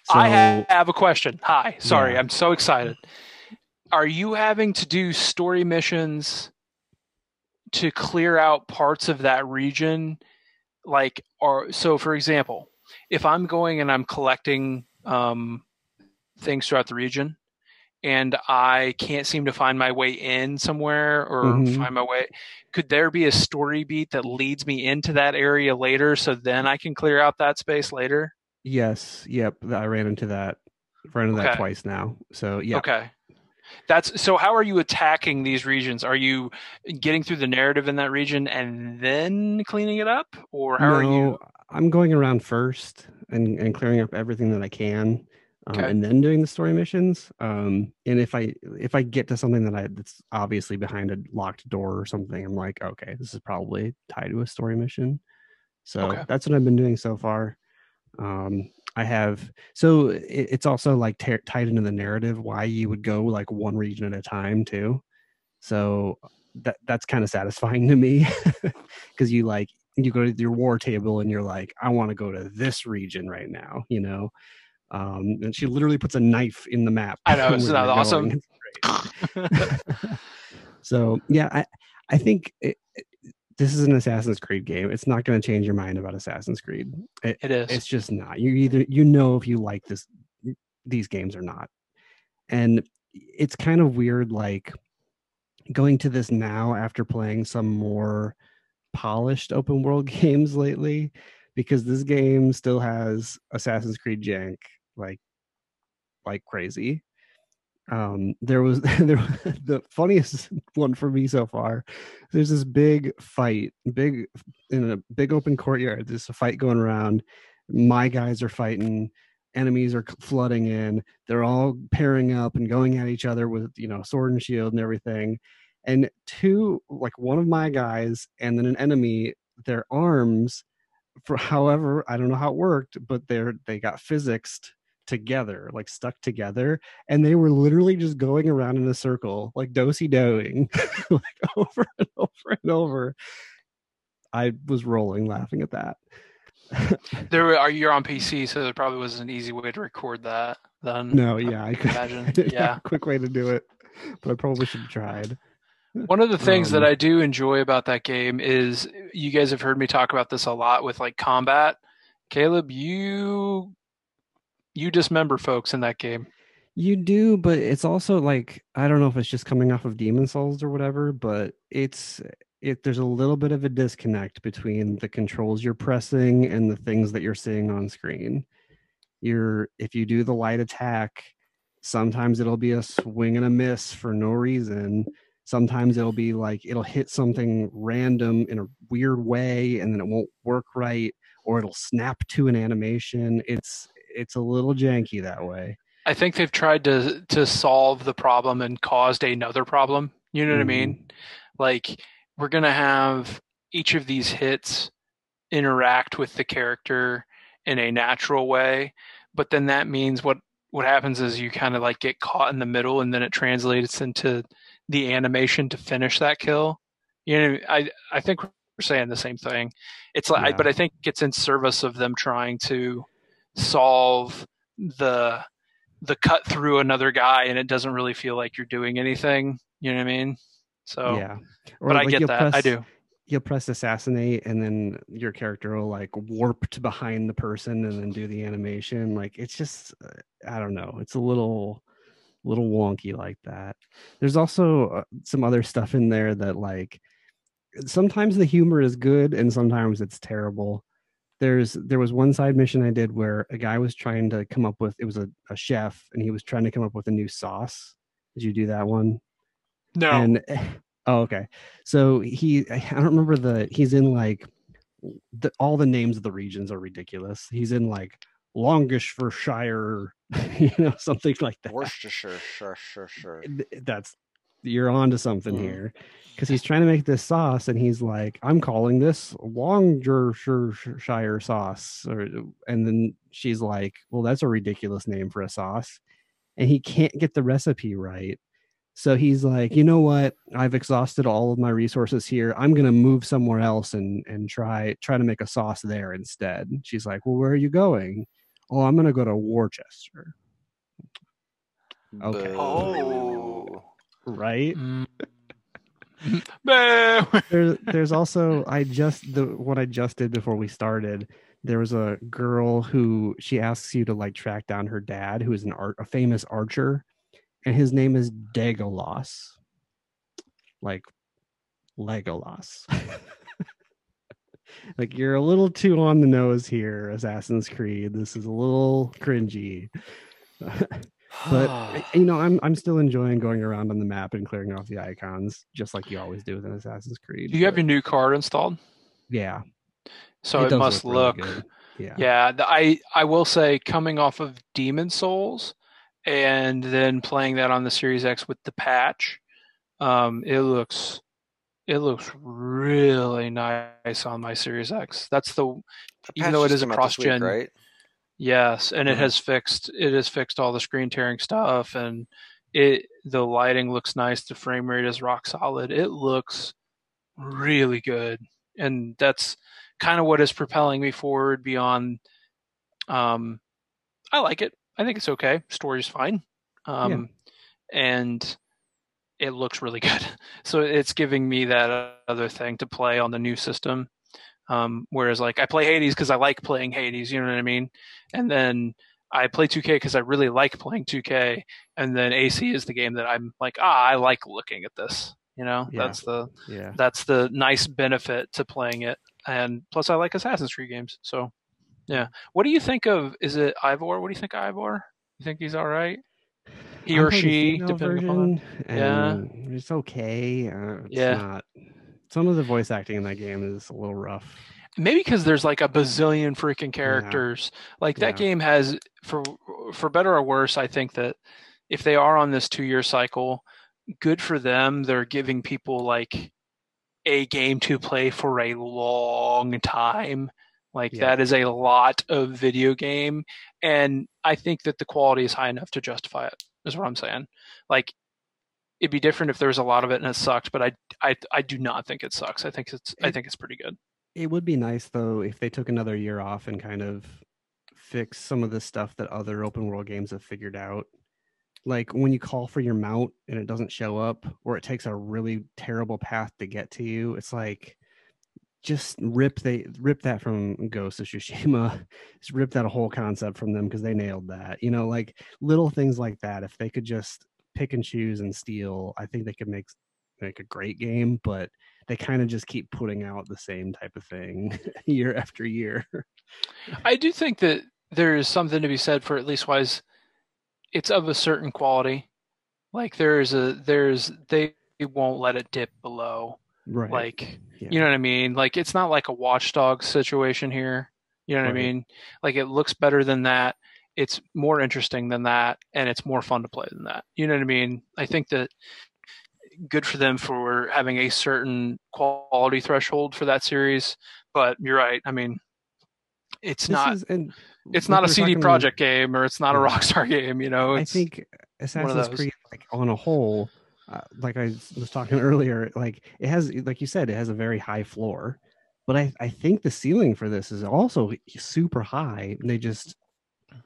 So I have a question. Hi. Sorry, Yeah. I'm so excited. Are you having to do story missions to clear out parts of that region? Like, or so, for example, if I'm going and I'm collecting um, things throughout the region, and I can't seem to find my way in somewhere or Mhm. find my way, could there be a story beat that leads me into that area later, so then I can clear out that space later? yes, yep, I ran into that ran into that twice now. So yeah, Okay. That's so how are you attacking these regions? Are you getting through the narrative in that region and then cleaning it up? Or how are you I'm going around first and, and clearing up everything that I can, um, Okay. and then doing the story missions. Um, and if I if I get to something that I that's obviously behind a locked door or something, I'm like, okay, this is probably tied to a story mission. So Okay. that's what I've been doing so far. Um, I have so it, it's also like tied into the narrative why you would go like one region at a time too. So that that's kind of satisfying to me because you like you go to your war table and you're like, I want to go to this region right now, you know. Um, and she literally puts a knife in the map. I know, isn't that awesome? going. It's great. so yeah, I I think it- this is an Assassin's Creed game. It's not going to change your mind about Assassin's Creed. It, It is. it's just not. You either you know if you like this these games or not. And it's kind of weird like going to this now after playing some more polished open world games lately because this game still has Assassin's Creed jank like like crazy. Um there was there the funniest one for me so far. There's this big fight, big in a big open courtyard. There's a fight going around. My guys are fighting enemies are flooding in they're all pairing up and going at each other with you know sword and shield and everything and two like one of my guys and then an enemy their arms for however i don't know how it worked but they're they got physicsed together like stuck together and they were literally just going around in a circle like dosey doing like over and over and over i was rolling laughing at that There are you're on PC, so there probably was an easy way to record that. Then no yeah i could imagine. Yeah. quick way to do it but i probably should have tried One of the things that Um, I do enjoy about that game is you guys have heard me talk about this a lot with like combat. Caleb, you you dismember folks in that game. You do, but it's also like I don't know if it's just coming off of Demon's Souls or whatever, but it's it there's a little bit of a disconnect between the controls you're pressing and the things that you're seeing on screen. You're if you do the light attack, sometimes it'll be a swing and a miss for no reason. Sometimes it'll be like it'll hit something random in a weird way and then it won't work right or it'll snap to an animation. It's it's a little janky that way. I think they've tried to to solve the problem and caused another problem. You know what I mean? Mm-hmm. Like we're gonna have each of these hits interact with the character in a natural way, but then that means what what happens is you kind of like get caught in the middle, and then it translates into the animation to finish that kill. You know, I I think we're saying the same thing. It's like, Yeah. but I think it's in service of them trying to solve the the cut through another guy and it doesn't really feel like you're doing anything. You know what I mean? So, yeah. Or but I get that. I press- do. You'll press assassinate, and then your character will like warp to behind the person, and then do the animation. Like it's just, uh, I don't know. It's a little, little wonky like that. There's also uh, some other stuff in there that like sometimes the humor is good, and sometimes it's terrible. There's there was one side mission I did where a guy was trying to come up with it was a, a chef, and he was trying to come up with a new sauce. Did you do that one? No. and oh okay so he i don't remember the he's in like the, all the names of the regions are ridiculous he's in like longishire you know something like that Worcestershire, sure, sure, sure. That's you're on to something Mhm. here. Because he's trying to make this sauce and he's like i'm calling this longishire sauce or, and then she's like well that's a ridiculous name for a sauce and he can't get the recipe right. So he's like you know what? I've exhausted all of my resources here. I'm going to move somewhere else and and try try to make a sauce there instead. She's like well where are you going? Oh i'm going to go to worcester. Okay. Boo. Right Mm. There, there's also I just the what I just did before we started. There was a girl who she asks you to like track down her dad, who is an art a famous archer, and his name is Dagolas, like Legolas. like you're a little too on the nose here, Assassin's Creed. This is a little cringy. but you know, I'm I'm still enjoying going around on the map and clearing off the icons, just like you always do with an Assassin's Creed. Do you have your new card installed? yeah. So it, does must really look. good. Yeah. yeah, the, I I will say coming off of Demon's Souls and then playing that on the Series X with the patch, um, it looks it looks really nice on my Series X. That's the The even though it is a came out week, cross-gen- right? Yes, and it Mhm. has fixed it has fixed all the screen tearing stuff and it the lighting looks nice, the frame rate is rock solid. It looks really good. And that's kind of what is propelling me forward beyond um I like it. I think it's okay. Story's fine. Um and it looks really good. So it's giving me that other thing to play on the new system. Um, whereas like I play Hades because I like playing Hades, you know what I mean? And then I play 2K because I really like playing 2K, and then AC is the game that I'm like, ah, I like looking at this. You know, Yeah. that's the Yeah. that's the nice benefit to playing it. And plus, I like Assassin's Creed games. So, yeah. What do you think of? Is it Eivor? What do you think of Eivor? You think he's all right? He I or she, depending upon. Yeah. It's okay. Uh, it's Yeah. Not, some of the voice acting in that game is a little rough. Maybe because there's like a bazillion freaking characters. Like that Yeah. game has, for for better or worse, I think that if they are on this two year cycle, good for them. They're giving people like a game to play for a long time. Like Yeah. that is a lot of video game, and I think that the quality is high enough to justify it. Is what I'm saying. Like it'd be different if there was a lot of it and it sucked, but I I I do not think it sucks. I think it's I think it's pretty good. It would be nice though if they took another year off and kind of fix some of the stuff that other open world games have figured out. Like when you call for your mount and it doesn't show up, or it takes a really terrible path to get to you, it's like just rip they rip that from Ghost of Tsushima. Just rip that whole concept from them because they nailed that. You know, like little things like that. If they could just pick and choose and steal, I think they could make make a great game. But they kind of just keep putting out the same type of thing year after year. I do think that there is something to be said for at least wise it's of a certain quality. Like there's a there's they won't let it dip below. right. Like yeah. you know what I mean? Like it's not like a watchdog situation here. You know what I mean? Like it looks better than that. It's more interesting than that, and it's more fun to play than that. You know what I mean? I think that good for them for having a certain quality threshold for that series. But you're right. I mean, it's This not is- it's not a CD Projekt game or it's not a Rockstar game. You know, I think Assassin's. Creed, like on a whole, uh, like I was talking earlier, like it has, like you said, it has a very high floor, but I I think the ceiling for this is also super high. They just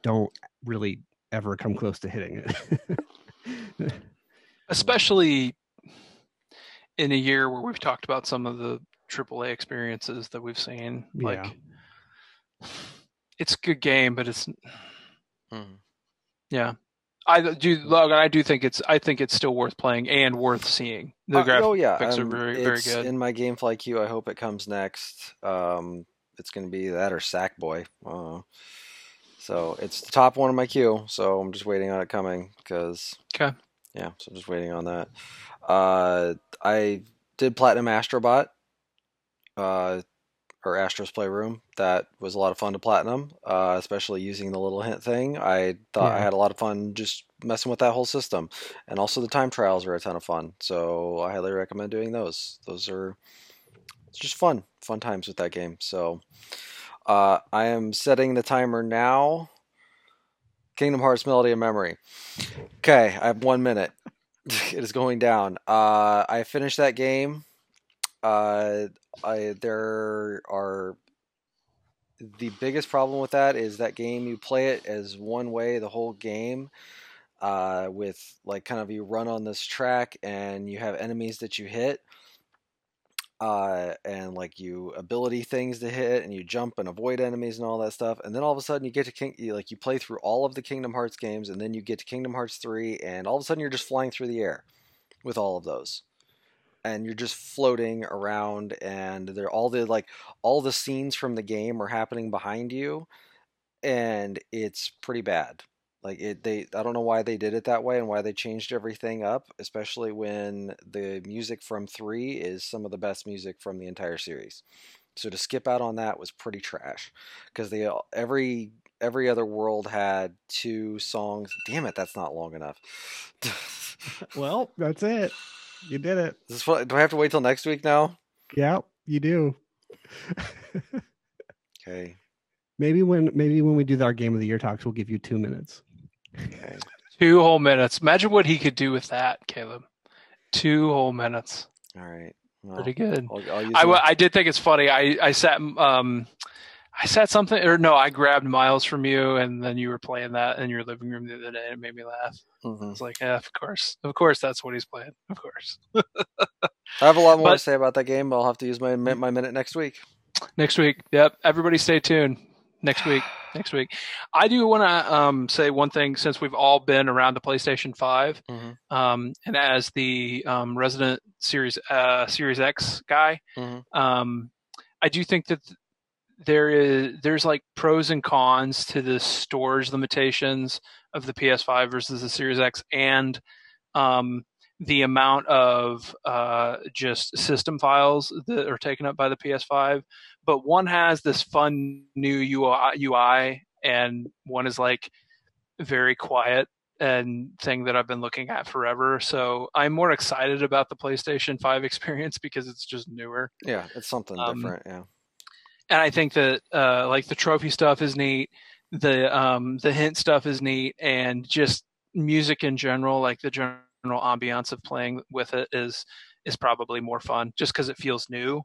don't really ever come close to hitting it. especially in a year where we've talked about some of the AAA experiences that we've seen. Like, it's a good game, but it's Hmm. yeah. I do, Logan. I do think it's. I think it's still worth playing and worth seeing. The Uh, graphics oh yeah, are um, very, very good. in my GameFly queue. I hope it comes next. Um, it's going to be that or Sackboy. Uh, so it's the top one in my queue. So I'm just waiting on it coming because Okay. yeah. So I'm just waiting on that. Uh, I did Platinum Astrobot. Uh, or Astro's Playroom. That was a lot of fun to platinum, uh, especially using the little hint thing. I thought I had a lot of fun just messing with that whole system, and also the time trials were a ton of fun. So I highly recommend doing those. Those are it's just fun, fun times with that game. So uh, I am setting the timer now. Kingdom Hearts Melody of Memory. Okay, I have one minute. it is going down. Uh, I finished that game. Uh, I there are the biggest problem with that is that game you play it as one way the whole game uh, with like kind of you run on this track and you have enemies that you hit uh, and like you ability things to hit and you jump and avoid enemies and all that stuff and then all of a sudden you get to King you, like you play through all of the Kingdom Hearts games and then you get to Kingdom Hearts 3 and all of a sudden you're just flying through the air with all of those. And you're just floating around and they're all the like all the scenes from the game are happening behind you and it's pretty bad like it they i don't know why they did it that way and why they changed everything up especially when the music from 3 is some of the best music from the entire series so to skip out on that was pretty trash because they every every other world had two songs damn it that's not long enough well, that's it. You did it. Is this what, do i have to wait till next week now Yeah, you do. okay maybe when maybe when we do our game of the year talks, we'll give you two minutes. Okay Two whole minutes. Imagine what he could do with that, Caleb. Two whole minutes. all right well, Pretty good. I'll, I'll I, my- I did think it's funny. I I sat um I said something, or no, I grabbed Miles from you, and then you were playing that in your living room the other day, and it made me laugh. I Mhm. was like, yeah, of course, of course, that's what he's playing, of course. I have a lot more to say about that game, but I'll have to use my my minute next week. Next week, yep. Everybody, stay tuned. Next week, next week. I do want to um, say one thing since we've all been around the PlayStation Five, Mhm. um, and as the um, resident Series uh, Series X guy, Mhm. um, I do think that there is there's like pros and cons to the storage limitations of the PS5 versus the Series X, and um, the amount of uh, just system files that are taken up by the PS5. But one has this fun new UI, UI and one is like very quiet and thing that I've been looking at forever. So I'm more excited about the PlayStation 5 experience because it's just newer. Yeah, it's something Um, different. Yeah. And I think that uh, like the trophy stuff is neat, the um, the hint stuff is neat, and just music in general, like the general ambiance of playing with it is is probably more fun just because it feels new.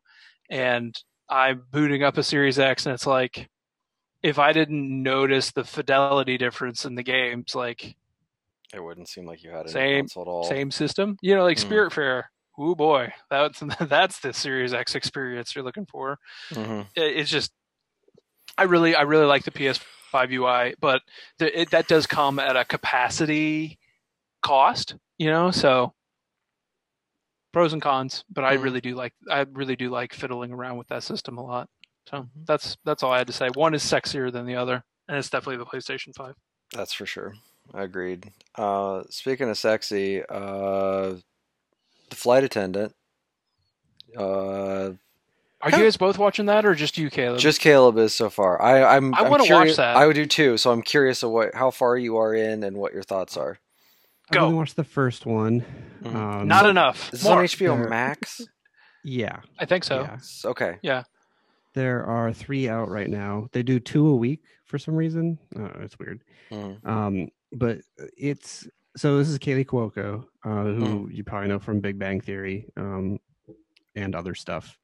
And I'm booting up a Series X, and it's like if I didn't notice the fidelity difference in the games, like It wouldn't seem like you had Same- console at all. same system. You know, like Mm. Spiritfarer. Oh boy, that's that's the Series X experience you're looking for. Mhm. It- It's just, I really, I really like the PS5 UI, but the, it, that does come at a capacity cost. You know, so pros and cons. But I Mhm. really do like, I really do like fiddling around with that system a lot. So Mhm. that's that's all I had to say. One is sexier than the other, and it's definitely the PlayStation Five. That's for sure. I agreed. Uh, speaking of sexy, uh, the flight attendant. Uh, Are you guys both watching that, or just you, Caleb? just Caleb is so far. I, I'm. I wanna watch curious- that. I would do too. So I'm curious of what, how far you are in, and what your thoughts are. I Go. only watched the first one. Mhm. Um, Not enough. Is this on HBO There- Max? Yeah. I think so. Okay, yeah. There are three out right now. They do two a week for some reason. Uh, it's weird. Mhm. Um, but it's so this is Kaley Cuoco, uh, who you probably know from Big Bang Theory um, and other stuff.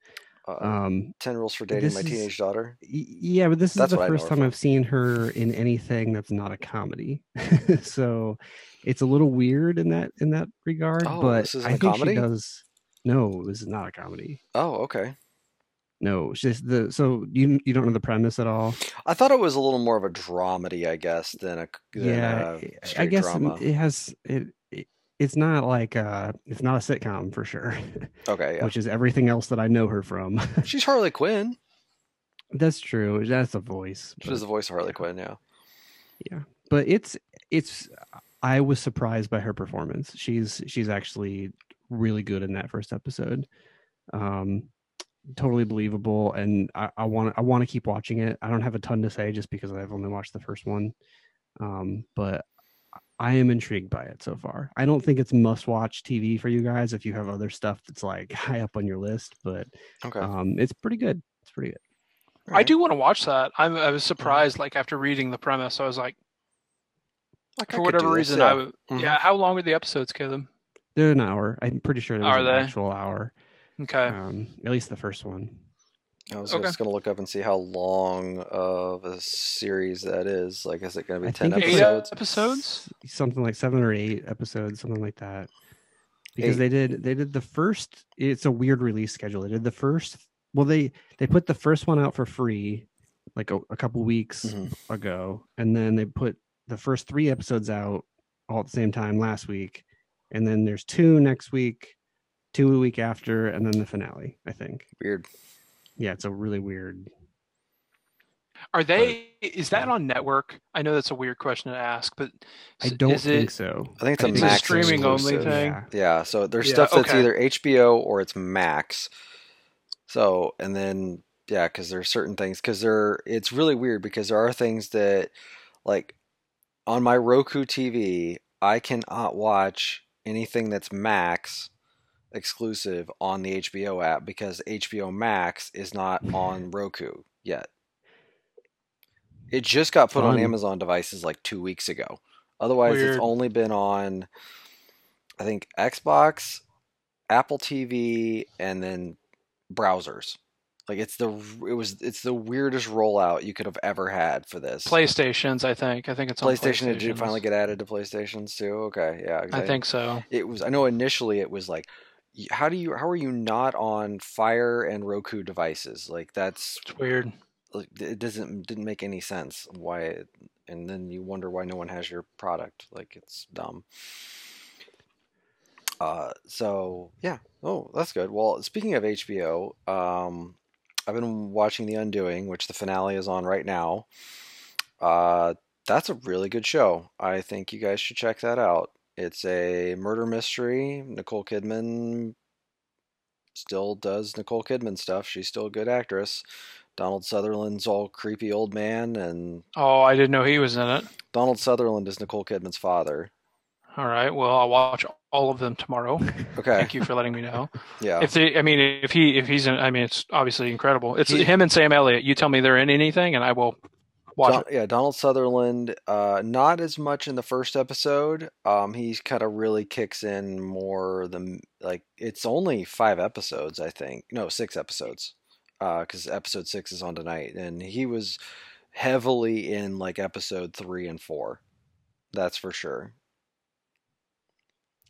Um, Ten rules for dating my is- teenage daughter. yeah, but this is the what I know first time from. I've seen her in anything that's not a comedy. so it's a little weird in that in that regard. Oh, but I a think comedy? she does. No, this is not a comedy. Oh, okay. No, just the so you you don't know the premise at all. I thought it was a little more of a dramedy, I guess, than a than yeah, a I- guess drama. it has it. It's not like uh, it's not a sitcom for sure, Okay, yeah. which is everything else that I know her from. She's Harley Quinn. That's true. That's a voice. She was but- the voice of Harley Quinn. yeah. Yeah. but it's it's i was surprised by her performance she's she's actually really good in that first episode um totally believable and i want i want to keep watching it i don't have a ton to say just because i've only watched the first one um but i am intrigued by it so far i don't think it's must watch tv for you guys if you have other stuff that's like high up on your list but Okay. um it's pretty good it's pretty good I do want to watch that. I'm, I was surprised, like after reading the premise, I was like, Like, for could do whatever this, reason, yeah. I w- Mhm. yeah. How long are the episodes, Caleb? they're an hour i'm pretty sure they're an they? actual hour Okay, um at least the first one I was Okay. just gonna look up and see how long of a series that is. Like, is it gonna be I ten think eight episodes? episodes. something like seven or eight episodes, something like that. Because Eight. they did they did the first. It's a weird release schedule. They did the first. Well, they they put the first one out for free, like a, a couple weeks Mhm. ago, and then they put the first three episodes out all at the same time last week, and then there's two next week, two a week after, and then the finale. I think. Weird. Yeah, it's a really weird. Are they? Is that on network? I know that's a weird question to ask, but I don't is think it, so. I think it's I a think Max it's a streaming only thing? Yeah. Yeah. So there's Yeah, stuff that's okay. either HBO or it's Max. So and then yeah, because there's certain things because there it's really weird because there are things that like on my Roku TV I cannot watch anything that's Max exclusive on the HBO app because HBO Max is not on Roku yet. It just got put on Fun. Amazon devices like two weeks ago. Otherwise, Weird. it's only been on, I think, Xbox, Apple TV, and then browsers. Like it's the it was it's the weirdest rollout you could have ever had for this. PlayStations, I think. I think it's on PlayStation did PlayStations. finally get added to PlayStations too? Okay, yeah. I think so. it was. I know initially it was like, how do you how are you not on Fire and Roku devices? Like that's It's weird. like it doesn't didn't make any sense why. It, and then you wonder why no one has your product. Like it's dumb. Uh, so yeah. Oh, that's good. Well, speaking of HBO, um, I've been watching The Undoing, which the finale is on right now. Uh, that's a really good show. I think you guys should check that out. It's a murder mystery. Nicole Kidman still does Nicole Kidman stuff. She's still a good actress. Donald Sutherland's all creepy old man, and Oh, I didn't know he was in it. Donald Sutherland is Nicole Kidman's father. All right. Well, I'll watch all of them tomorrow. Okay. Thank you for letting me know. Yeah. If they, I mean, if he, if he's in, I mean, it's obviously incredible. It's He- him and Sam Elliott. You tell me they're in anything, and I will watch Don- it. yeah, Donald Sutherland, uh, not as much in the first episode. Um, he's kind of really kicks in more the like. It's only five episodes, I think. No, six episodes, because episode six is on tonight, and he was heavily in like episode three and four. That's for sure.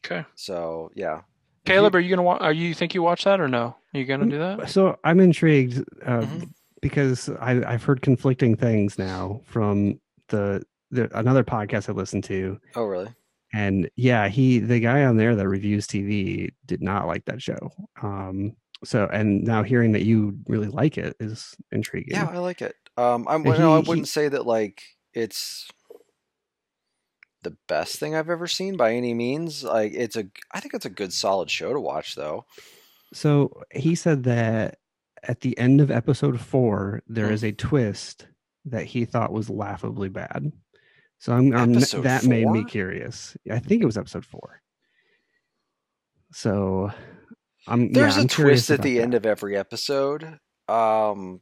Okay. So yeah, Caleb, are you gonna? Wa- are you think you watch that or no? Are you gonna do that? So I'm intrigued uh, Mhm. Because I, I've heard conflicting things now from the, the another podcast I listened to, Oh really? and yeah, he the guy on there that reviews TV did not like that show. Um, so and now hearing that you really like it is intriguing. Yeah, I like it. Um, I'm And no, I he- he- wouldn't say that like it's the best thing I've ever seen by any means. Like it's a, I think it's a good solid show to watch though. So he said that at the end of episode four, there Hmm. is a twist that he thought was laughably bad. So I'm, I'm that made me curious. I think it was episode four. So I'm There's yeah, a I'm twist at the end of every episode. Um,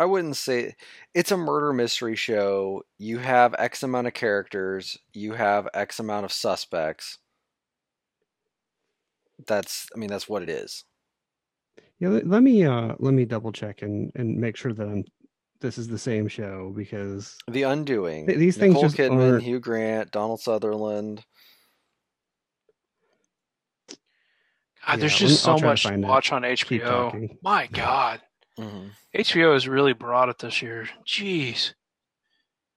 I wouldn't say it's a murder mystery show. You have X amount of characters. You have X amount of suspects. That's, I mean, that's what it is. Yeah, let, let me uh let me double check and and make sure that I'm this is the same show because The Undoing. Th- these things Nicole just Kidman, aren't- Hugh Grant, Donald Sutherland. God, there's just I'll so try to much to find it. watch on HBO. My God, Mhm. HBO has really brought it this year. Jeez.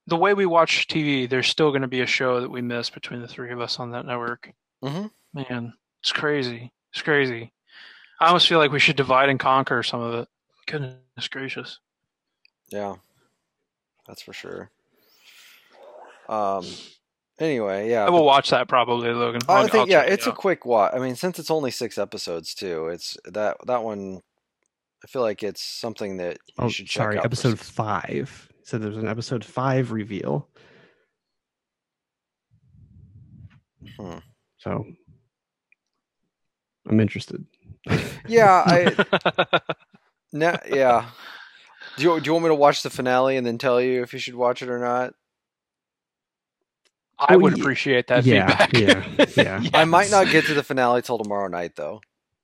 The way we watch TV, there's still going to be a show that we miss between the three of us on that network. Mhm. Man, it's crazy. It's crazy. I almost feel like we should divide and conquer some of it. Goodness gracious. Yeah, that's for sure. Um. Anyway, yeah. I will watch that probably, Logan. I I'll- think I'll yeah, check it it's a quick watch. I mean, since it's only six episodes too, it's that that one. I feel like it's something that you oh should check sorry, out. episode s- five. So there's an episode five reveal. Hmm. So I'm interested. Yeah, I no, yeah. Do you do you want me to watch the finale and then tell you if you should watch it or not? I Oh, would appreciate that yeah, feedback. yeah, yeah. I might not get to the finale till tomorrow night though.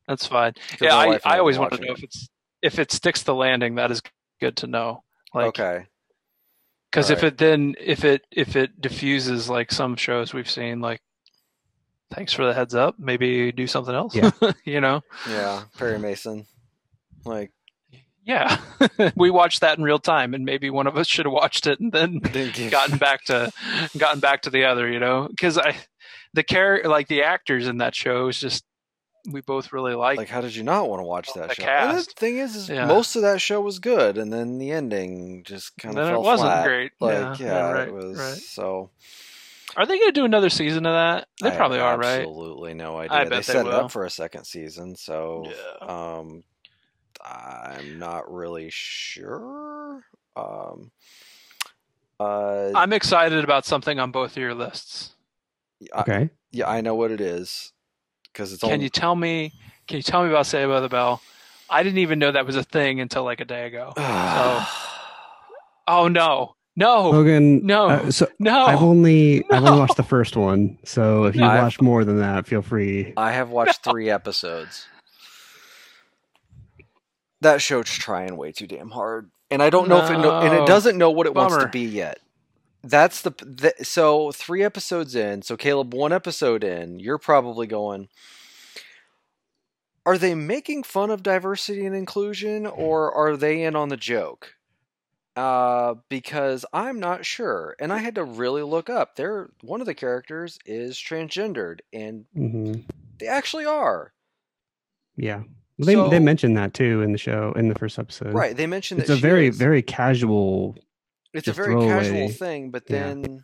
That's fine. Yeah, I, I always want to know it. if it's if it sticks the landing. That is good to know. Like, okay. because if Alright. it then if it if it diffuses like some shows we've seen, like, thanks for the heads up. Maybe do something else. Yeah. you know. Yeah, Perry Mason. Like Yeah, we watched that in real time, and maybe one of us should have watched it and then gotten back to gotten back to the other. You know, because I the character like the actors in that show is just we both really like. like how did you not want to watch that The show? And the cast. thing is, is Yeah. most of that show was good, and then the ending just kind of then fell it wasn't flat. great. Like yeah, yeah, right, it was right. so. Are they going to do another season of that? They I have probably are, right? Absolutely no idea. I they bet they set it up for a second season, so Yeah. um, I'm not really sure. Um, uh, I'm excited about something on both of your lists. I- Okay. yeah, I know what it is because it's Can only you tell me? Can you tell me about Saved by the Bell? I didn't even know that was a thing until like a day ago. Oh no, no, Logan. no. uh, so no! I've only I've only watched the first one. So if you I've- watch more than that, feel free. I have watched three episodes. that show's trying way too damn hard, and I don't know if it know, and it doesn't know what it wants to be yet. That's the, the so three episodes in. So Caleb, one episode in, you're probably going. Are they making fun of diversity and inclusion, or are they in on the joke? Uh, because I'm not sure, and I had to really look up. There, one of the characters is transgendered, and hmm they actually are. Yeah. They they mentioned that too in the show in the first episode. Right? They mentioned It's a very is. very casual. it's a very casual thing but Yeah. then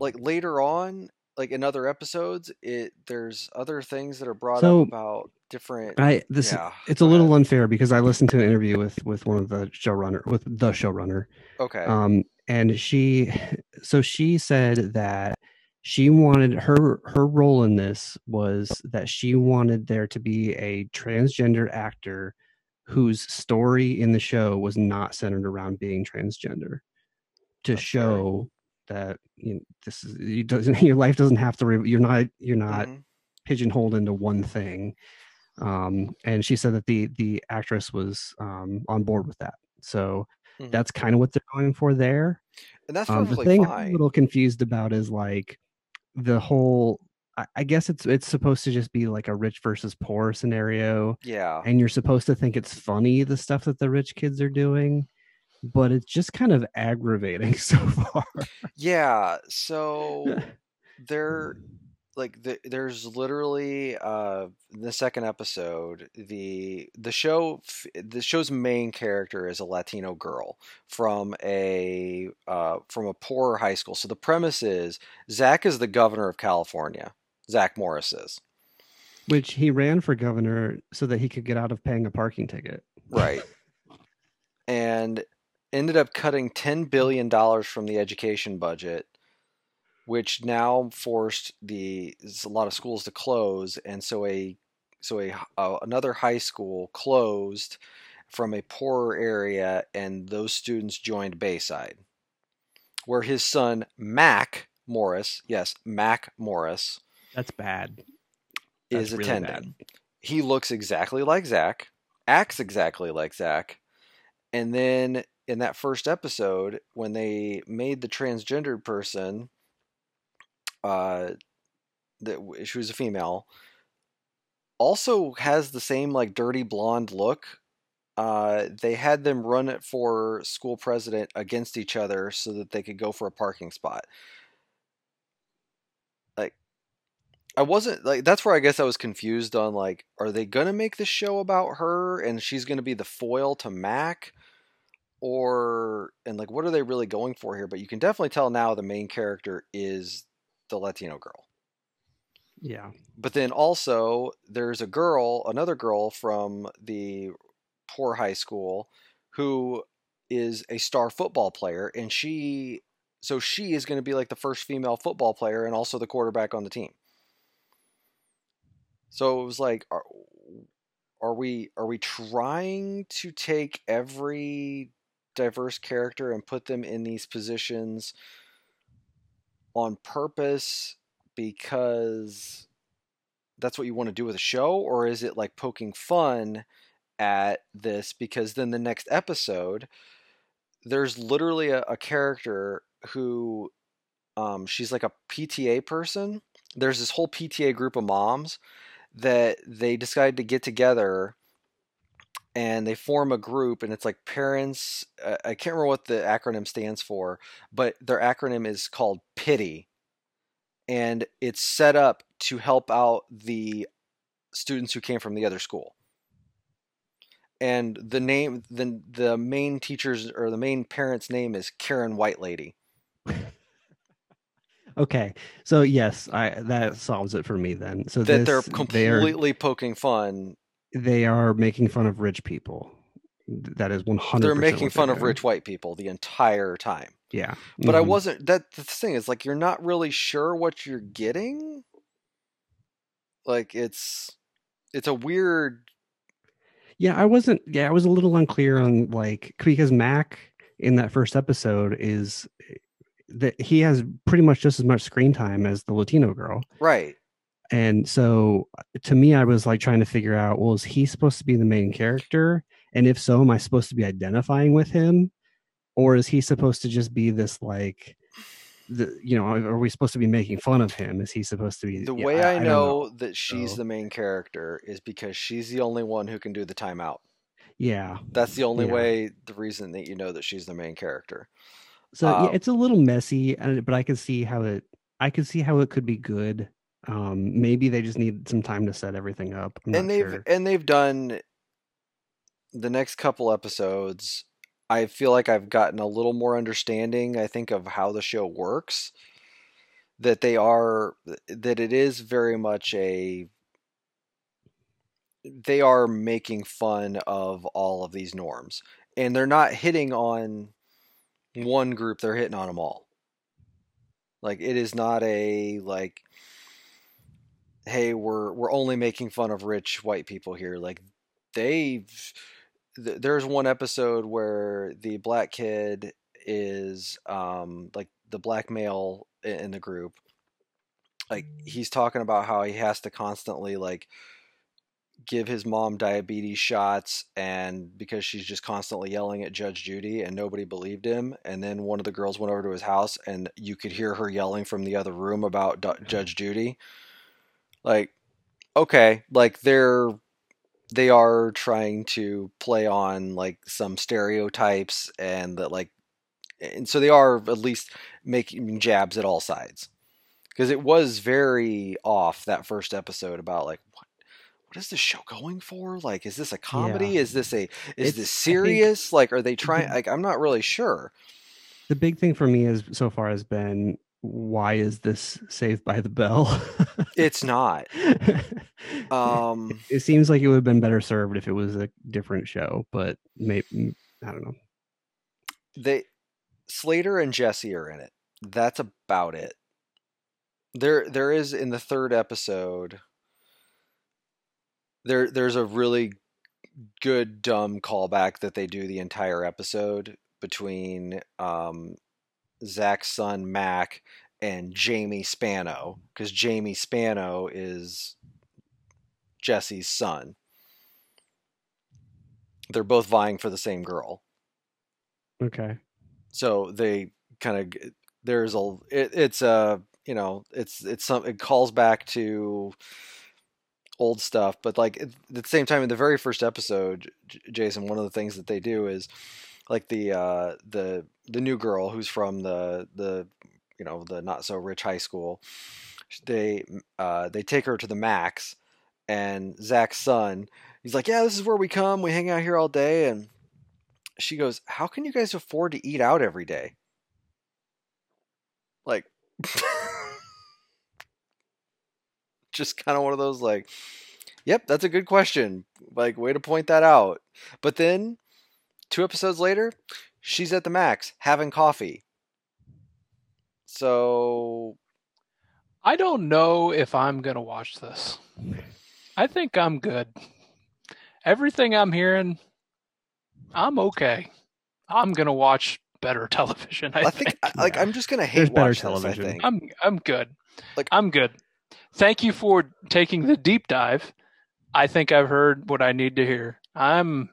like later on like in other episodes it there's other things that are brought So, up about different I this yeah it's a little unfair because I listened to an interview with with one of the showrunner with the showrunner okay um and she so she said that she wanted her her role in this was that she wanted there to be a transgender actor whose story in the show was not centered around being transgender to fair. show that you know, this is you doesn't your life doesn't have to re- you're not you're not Mhm. pigeonholed into one thing um and she said that the the actress was um on board with that. So Mhm. that's kind of what they're going for there. And that's um, the thing i'm a little confused about is like the whole I, I guess it's it's supposed to just be like a rich versus poor scenario yeah. and you're supposed to think it's funny the stuff that the rich kids are doing but it's just kind of aggravating so far. Yeah so there like the, there's literally uh in the second episode the the show the show's main character is a latino girl from a uh from a poor high school. So the premise is zach is the governor of california. Zach morris is. Which he ran for governor so that he could get out of paying a parking ticket. Right. And ended up cutting 10 billion dollars from the education budget which now forced the a lot of schools to close and so a so a uh, another high school closed from a poorer area and those students joined Bayside where his son Mac Morris yes Mac Morris that's bad. Is really attending. he looks exactly like Zach, acts exactly like Zach, and then in that first episode, when they made the transgendered person, uh, that she was a female, also has the same like dirty blonde look. Uh, they had them run it for school president against each other so that they could go for a parking spot. Like, I wasn't like that's where I guess I was confused on like, are they gonna make this show about her and she's gonna be the foil to Mac, or and like what are they really going for here? But you can definitely tell now the main character is the Latino girl. yeah But then also there's a girl, another girl from the poor high school who is a star football player and she so she is going to be like the first female football player and also the quarterback on the team. So it was like are, are we are we trying to take every diverse character and put them in these positions on purpose because that's what you want to do with a show or is it like poking fun at this? Because then the next episode there's literally a, a character who um, she's like a pta person. There's this whole pta group of moms that they decided to get together and they form a group and it's like parents uh, i can't remember what the acronym stands for but their acronym is called pity and it's set up to help out the students who came from the other school. And the name the, the main teacher's or the main parent's name is karen white lady okay so yes i that solves it for me then. So that they're this, they are completely poking fun they are making fun of rich people that is 100 they're making fun of rich white people the entire time yeah but I Mhm. wasn't. That the thing is, like, you're not really sure what you're getting. Like, it's it's a weird. yeah i wasn't yeah i was a little unclear on like because mac in that first episode is that he has pretty much just as much screen time as the latino girl Right. And so to me, I was like trying to figure out, well, is he supposed to be the main character? And if so, am I supposed to be identifying with him? Or is he supposed to just be this like the you know, are we supposed to be making fun of him? Is he supposed to be The yeah, way I, don't know, that she's So- the main character is because she's the only one who can do the timeout. Yeah. That's the only Yeah. way, the reason that you know that she's the main character. So yeah, Um, it's a little messy, and but I can see how it. I can see how it could be good. Um, maybe they just need some time to set everything up. I'm and they've sure. and they've done the next couple episodes i feel like i've gotten a little more understanding i think of how the show works that they are that it is very much a they are making fun of all of these norms and they're not hitting on one group they're hitting on them all like it is not a like hey we're we're only making fun of rich white people here like they th- there's one episode where the black kid is um like the black male in the group like he's talking about how he has to constantly like give his mom diabetes shots and because she's just constantly yelling at Judge Judy and nobody believed him and then one of the girls went over to his house and you could hear her yelling from the other room about Du- Judge Judy like okay like they're they are trying to play on like some stereotypes and that like and so they are at least making jabs at all sides. Because it was very off that first episode about like what what is this show going for? Like is this a comedy? Yeah. is this a is It's- this I think serious? Like are they trying like i'm not really sure. The big thing for me is so far has been why is this Saved by the Bell? it's not um it seems like it would have been better served if it was a different show, but maybe I don't know. they Slater and Jessie are in it. That's about it. There there is in the third episode there there's a really good dumb callback that they do the entire episode between um Zach's son Mac and Jamie Spano because Jamie Spano is Jessie's son. They're both vying for the same girl Okay. so they kind of there's a it, it's a you know it's it's some it calls back to old stuff but like at the same time in the very first episode J- jason one of the things that they do is like the uh the the new girl who's from the the you know the not so rich high school they uh they take her to the max and zach's son he's like yeah this is where we come we hang out here all day and she goes, "How can you guys afford to eat out every day?" Like just kind of one of those like, "Yep, that's a good question." Like way to point that out. But then 2 episodes later, she's at the max having coffee. So, I don't know if I'm gonna watch this. I think I'm good. Everything I'm hearing, I'm okay. I'm gonna watch better television. I, I, think, I- like yeah. I'm just going to There's hate better watch this, I television. think. I'm I'm good. Like- I'm good. Thank you for taking the deep dive. I think I've heard what I need to hear. I'm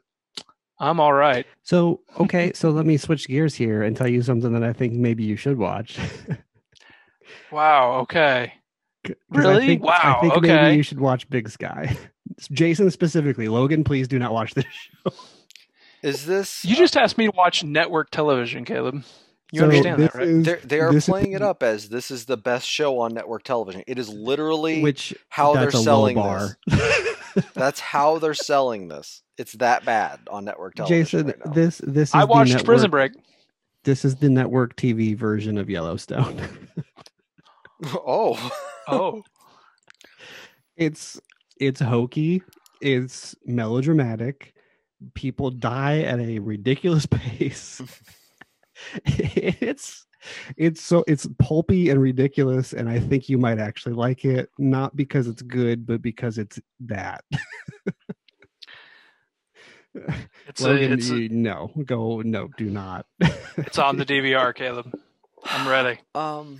I'm all right. So okay, so let me switch gears here and tell you something that I think maybe you should watch. wow, okay. Really? think- I Wow, think okay. maybe you should watch Big Sky. Jason specifically. Logan, please do not watch this show. Is this You uh, just asked me to watch network television, Caleb. You So understand that, right? is- They're, they are this is- playing it up as this is the best show on network television. It is literally which how they're that's a low selling bar. That's how they're selling this. It's that bad on network television. Jason, right now. this this is I watched network, Prison Break. This is the network TV version of Yellowstone. oh, Oh, it's it's hokey, it's melodramatic. People die at a ridiculous pace. it's it's so it's pulpy and ridiculous and I think you might actually like it not because it's good but because it's that. it's Logan, a, it's a, no, go no, do not. it's on the DVR, Caleb. I'm ready. um,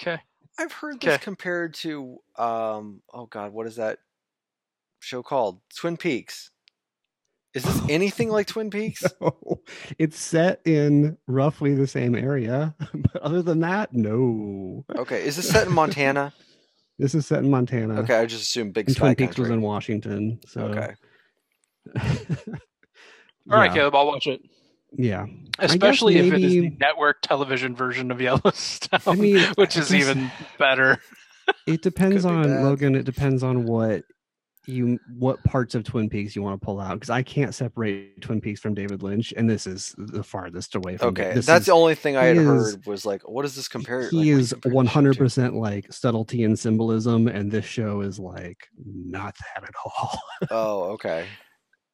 Okay. I've heard this Okay. compared to um oh god, what is that show called? Twin Peaks. Is this anything like Twin Peaks? No, it's set in roughly the same area, but other than that, no. Okay, is this set in Montana? This is set in Montana. Okay, I just assumed Big And Sky Twin Peaks was in Washington. So Okay. All right, yeah, Caleb, I'll watch it. Yeah. Especially if it is the network television version of Yellowstone, I mean, which is it's- even better. It depends be on bad. Logan. It depends on what you what parts of Twin Peaks you want to pull out because I can't separate Twin Peaks from David Lynch, and this is the farthest away from. Okay, this that's is, the only thing I had he is- heard was like, what does this compare? he do you is compare this one show hundred to? percent like subtlety and symbolism, and this show is like not that at all. Oh, okay.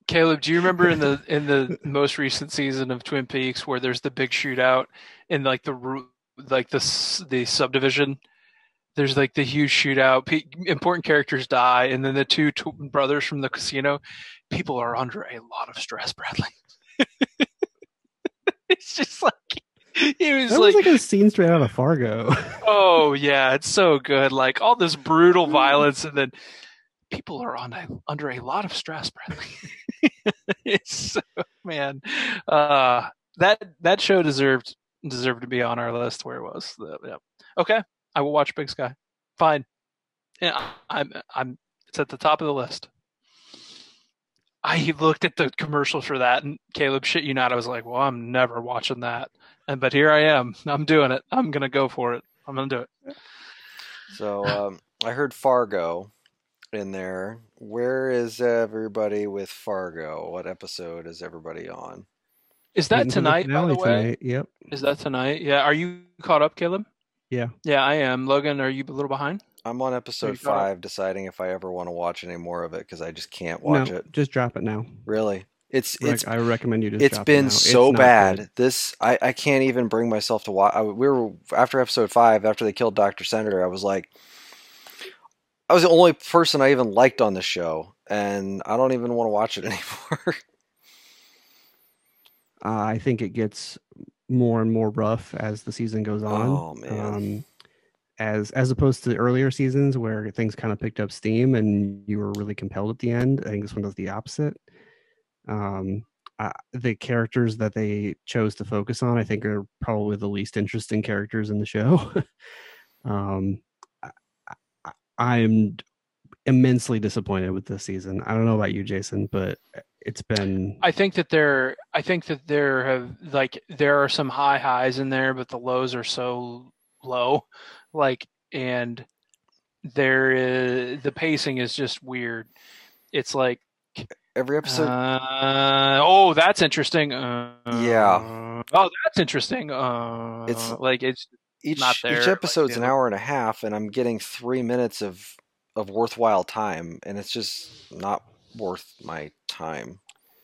Caleb, do you remember in the in the most recent season of Twin Peaks where there's the big shootout in like the like the the subdivision? There's like the huge shootout. Pe- important characters die, and then the two tw- brothers from the casino. People are under a lot of stress, Bradley. it's just like it was That like, was like a scene straight out of Fargo. oh yeah, it's so good. Like all this brutal violence, and then people are on a, under a lot of stress, Bradley. it's so, man, uh, that that show deserved deserved to be on our list where it was. The, yeah. Okay, I will watch Big Sky. Fine. Yeah, I'm I'm it's at the top of the list. I looked at the commercial for that, and Caleb, shit you not, I was like, well, I'm never watching that. And but here I am. I'm doing it. I'm gonna go for it. I'm gonna do it. So um, I heard Fargo in there. Where is everybody with Fargo? What episode is everybody on? Is that Getting to the tonight? By the way, tonight. Yep. is that tonight? Yeah. Are you caught up, Caleb? Yeah. Yeah, I am. Logan, are you a little behind? I'm on episode you caught five, deciding if I ever want to watch any more of it because I just can't watch no, it. just drop it now. Really, it's Rec- it's I recommend you just. it's drop been it now. so It's bad. good. This I I can't even bring myself to watch. I, we were after episode five, after they killed Doctor Senator. I was like, I was the only person I even liked on the show, and I don't even want to watch it anymore. Uh, I think it gets more and more rough as the season goes on. Oh, man. Um, as as opposed to earlier seasons where things kind of picked up steam and you were really compelled at the end. I think this one does the opposite. Um, uh, the characters that they chose to focus on, I think, are probably the least interesting characters in the show. um, I, I, I'm immensely disappointed with this season. I don't know about you, Jason, but it's been I think that there I think that there have like there are some high highs in there, but the lows are so low. Like and there is the pacing is just weird. It's like Every episode, uh, oh, that's interesting. Uh, Yeah. Oh, that's interesting. Uh, It's- like it's each not there, each like, episode's an hour and a half, and I'm getting three minutes of of worthwhile time, and it's just not worth my time.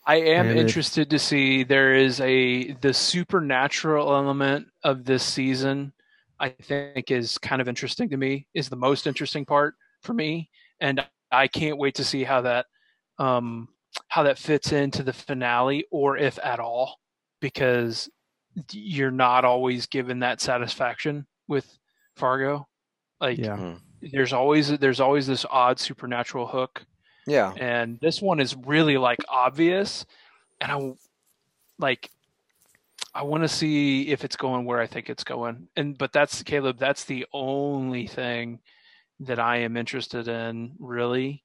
I am And it- interested to see there is a the supernatural element of this season. I think is kind of interesting to me. Is the most interesting part for me, and I can't wait to see how that um, how that fits into the finale, or if at all, because you're not always given that satisfaction with Fargo. Like yeah. There's always there's always this odd supernatural hook. Yeah, and this one is really like obvious. And i like i want to see if it's going where i think it's going. And but that's caleb that's the only thing that i am interested in really.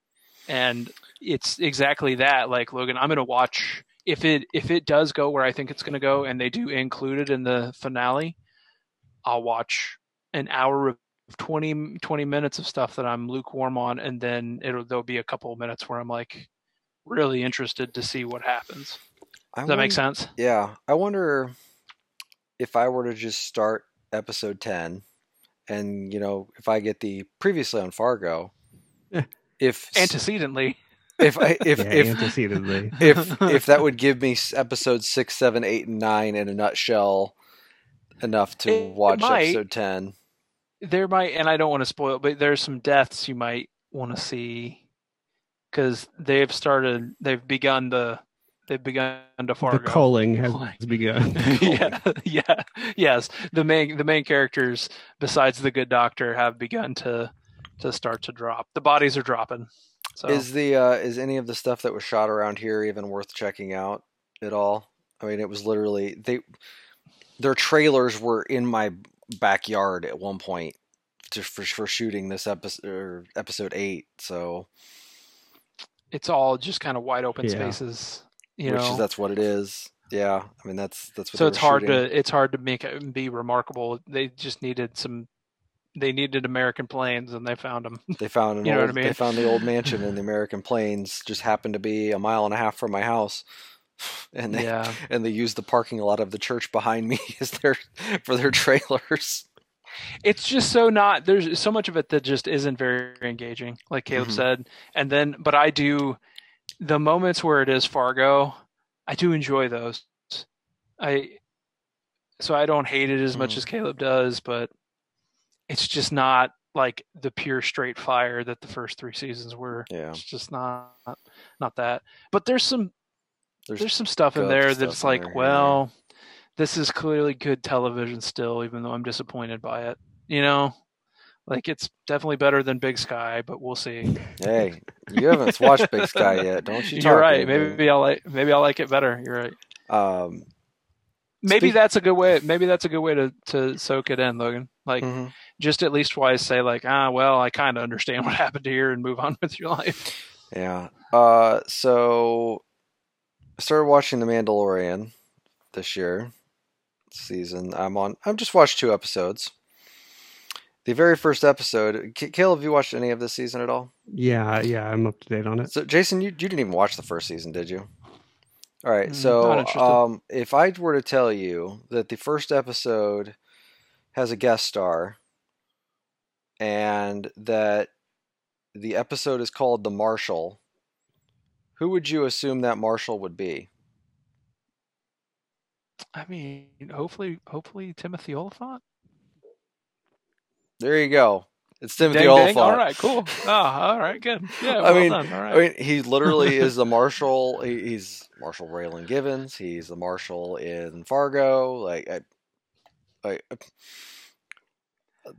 And it's exactly that. Like logan i'm going to watch if it if it does go where i think it's going to go and they do include it in the finale i'll watch an hour of 20, 20 minutes of stuff that i'm lukewarm on and then it'll there'll be a couple of minutes where i'm like really interested to see what happens I does that make sense Yeah, I wonder if I were to just start episode ten, and you know, if I get the previously on Fargo, if antecedently if I if yeah, if antecedently. if if that would give me s- episodes six, seven, eight, and nine in a nutshell, enough to It- it watch might. episode ten. There might and i don't want to spoil but there's some deaths you might want to see because they've started they've begun the they've begun to Fargo. The culling has Culling. begun. yeah, yeah, yes. The main the main characters, besides the good doctor, have begun to to start to drop. The bodies are dropping. So Is the uh, is any of the stuff that was shot around here even worth checking out at all? I mean, it was literally they their trailers were in my backyard at one point to, for for shooting this episode episode eight. So it's all just kind of wide open Yeah. spaces. You which know, is that's what it is. Yeah, I mean that's that's what. so it's hard shooting. to it's hard to make it be remarkable. They just needed some. They needed American plains, and they found them. They found an You know what I mean? They found the old mansion in the American Plains. Just happened to be a mile and a half from my house, and they yeah, and they used the parking lot of the church behind me as their for their trailers. it's just so not. There's so much of it that just isn't very engaging, like Caleb Mhm. said. And then, but I do the moments where it is Fargo. I do enjoy those. I so I don't hate it as much Mhm. as Caleb does, but it's just not like the pure straight fire that the first three seasons were. Yeah, It's just not not that. But there's some there's, there's some stuff in there stuff that's like, there, yeah. well, this is clearly good television still, even though I'm disappointed by it. You know, like it's definitely better than Big Sky, but we'll see. hey, you haven't watched Big Sky yet, don't you? You're right. Maybe I'll like maybe I'll like it better. You're right. Um, Maybe Speak- that's a good way. Maybe that's a good way to to soak it in, Logan. Like mhm. just at least twice say like, ah, well, I kind of understand what happened here and move on with your life. Yeah. Uh, so I started watching The Mandalorian this year season. I'm on. I've just watched two episodes. The very first episode. Caleb, have you watched any of this season at all? yeah, yeah, I'm up to date on it. So, Jason, you, you didn't even watch the first season, did you? All right. Mm, So, um, if I were to tell you that the first episode has a guest star and that the episode is called The Marshal, who would you assume that Marshal would be? I mean, hopefully, hopefully Timothy Olyphant. There you go. It's Timothy Dang, Olyphant. dang. All right, cool. Oh, all right, good. Yeah, I mean- done. All right. I mean, he literally is the marshal. He, he's Marshal Raylan Givens. He's the marshal in Fargo. Like, I, like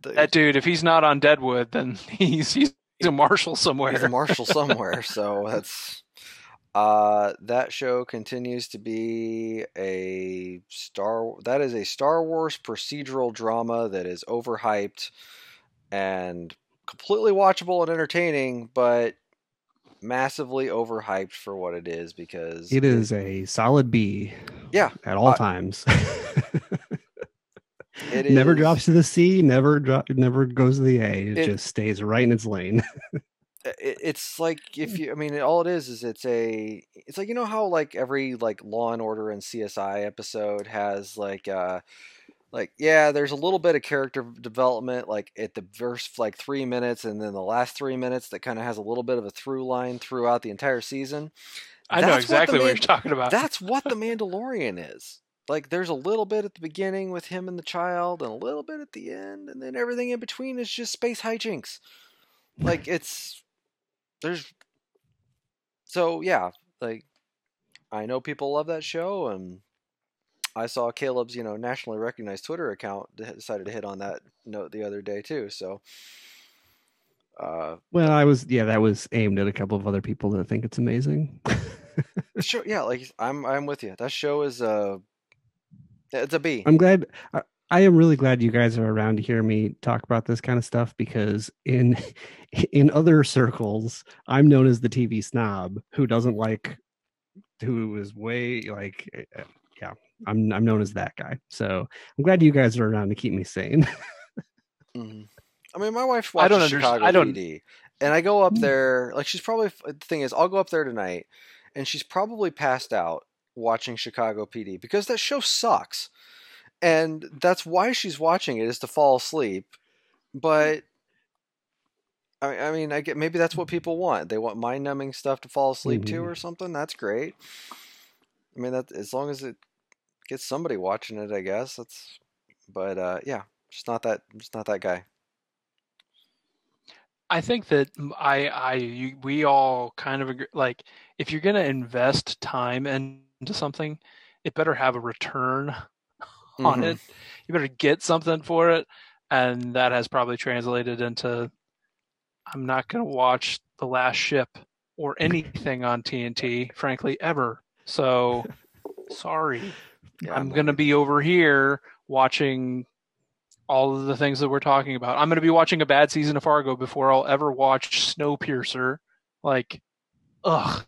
the- that dude, if he's not on Deadwood, then he's he's, he's a marshal somewhere. he's a marshal somewhere. so that's uh, that show continues to be a star. That is a Star Wars procedural drama that is overhyped and completely watchable and entertaining, but massively overhyped for what it is because It is a solid B. Yeah. At all Uh, times. It never is- drops to the C, never drop never goes to the A. It, It- just stays right in its lane. it, it's like if you i mean all it is is it's a it's like you know how like every like law and order and csi episode has like uh like yeah there's a little bit of character development like at the first like three minutes and then the last three minutes that kind of has a little bit of a through line throughout the entire season. I know That's what exactly what, man- you're talking about. that's what the mandalorian is. Like there's a little bit at the beginning with him and the child and a little bit at the end and then everything in between is just space hijinks. Like it's there's so yeah like i know people love that show and i saw caleb's you know nationally recognized twitter account decided to hit on that note the other day too so uh well, I was yeah, that was aimed at a couple of other people that think it's amazing. sure, yeah like i'm i'm with you that show is uh it's a b I'm glad. I, I am really glad you guys are around to hear me talk about this kind of stuff because in in other circles, I'm known as the TV snob who doesn't like, who is way like, uh, yeah, I'm I'm known as that guy. So I'm glad you guys are around to keep me sane. Mhm. I mean, my wife I watches don't underst- Chicago I don't- PD, and I go up there. Like, she's probably the thing is, I'll go up there tonight, and she's probably passed out watching Chicago PD because that show sucks, and that's why she's watching it is to fall asleep. But I, I mean, I get maybe that's what people want. They want mind numbing stuff to fall asleep to Mhm. or something. That's great. I mean, that as long as it gets somebody watching it, I guess that's. But uh, yeah, just not that. Just not that guy. I think that I I you, we all kind of agree. Like, if you're gonna invest time into something, it better have a return on Mhm. it. You better get something for it, and that has probably translated into I'm not gonna watch The Last Ship or anything on TNT, frankly, ever. So sorry. Yeah, I'm going to be over here watching all of the things that we're talking about. I'm going to be watching a bad season of Fargo before I'll ever watch Snowpiercer. Like, ugh.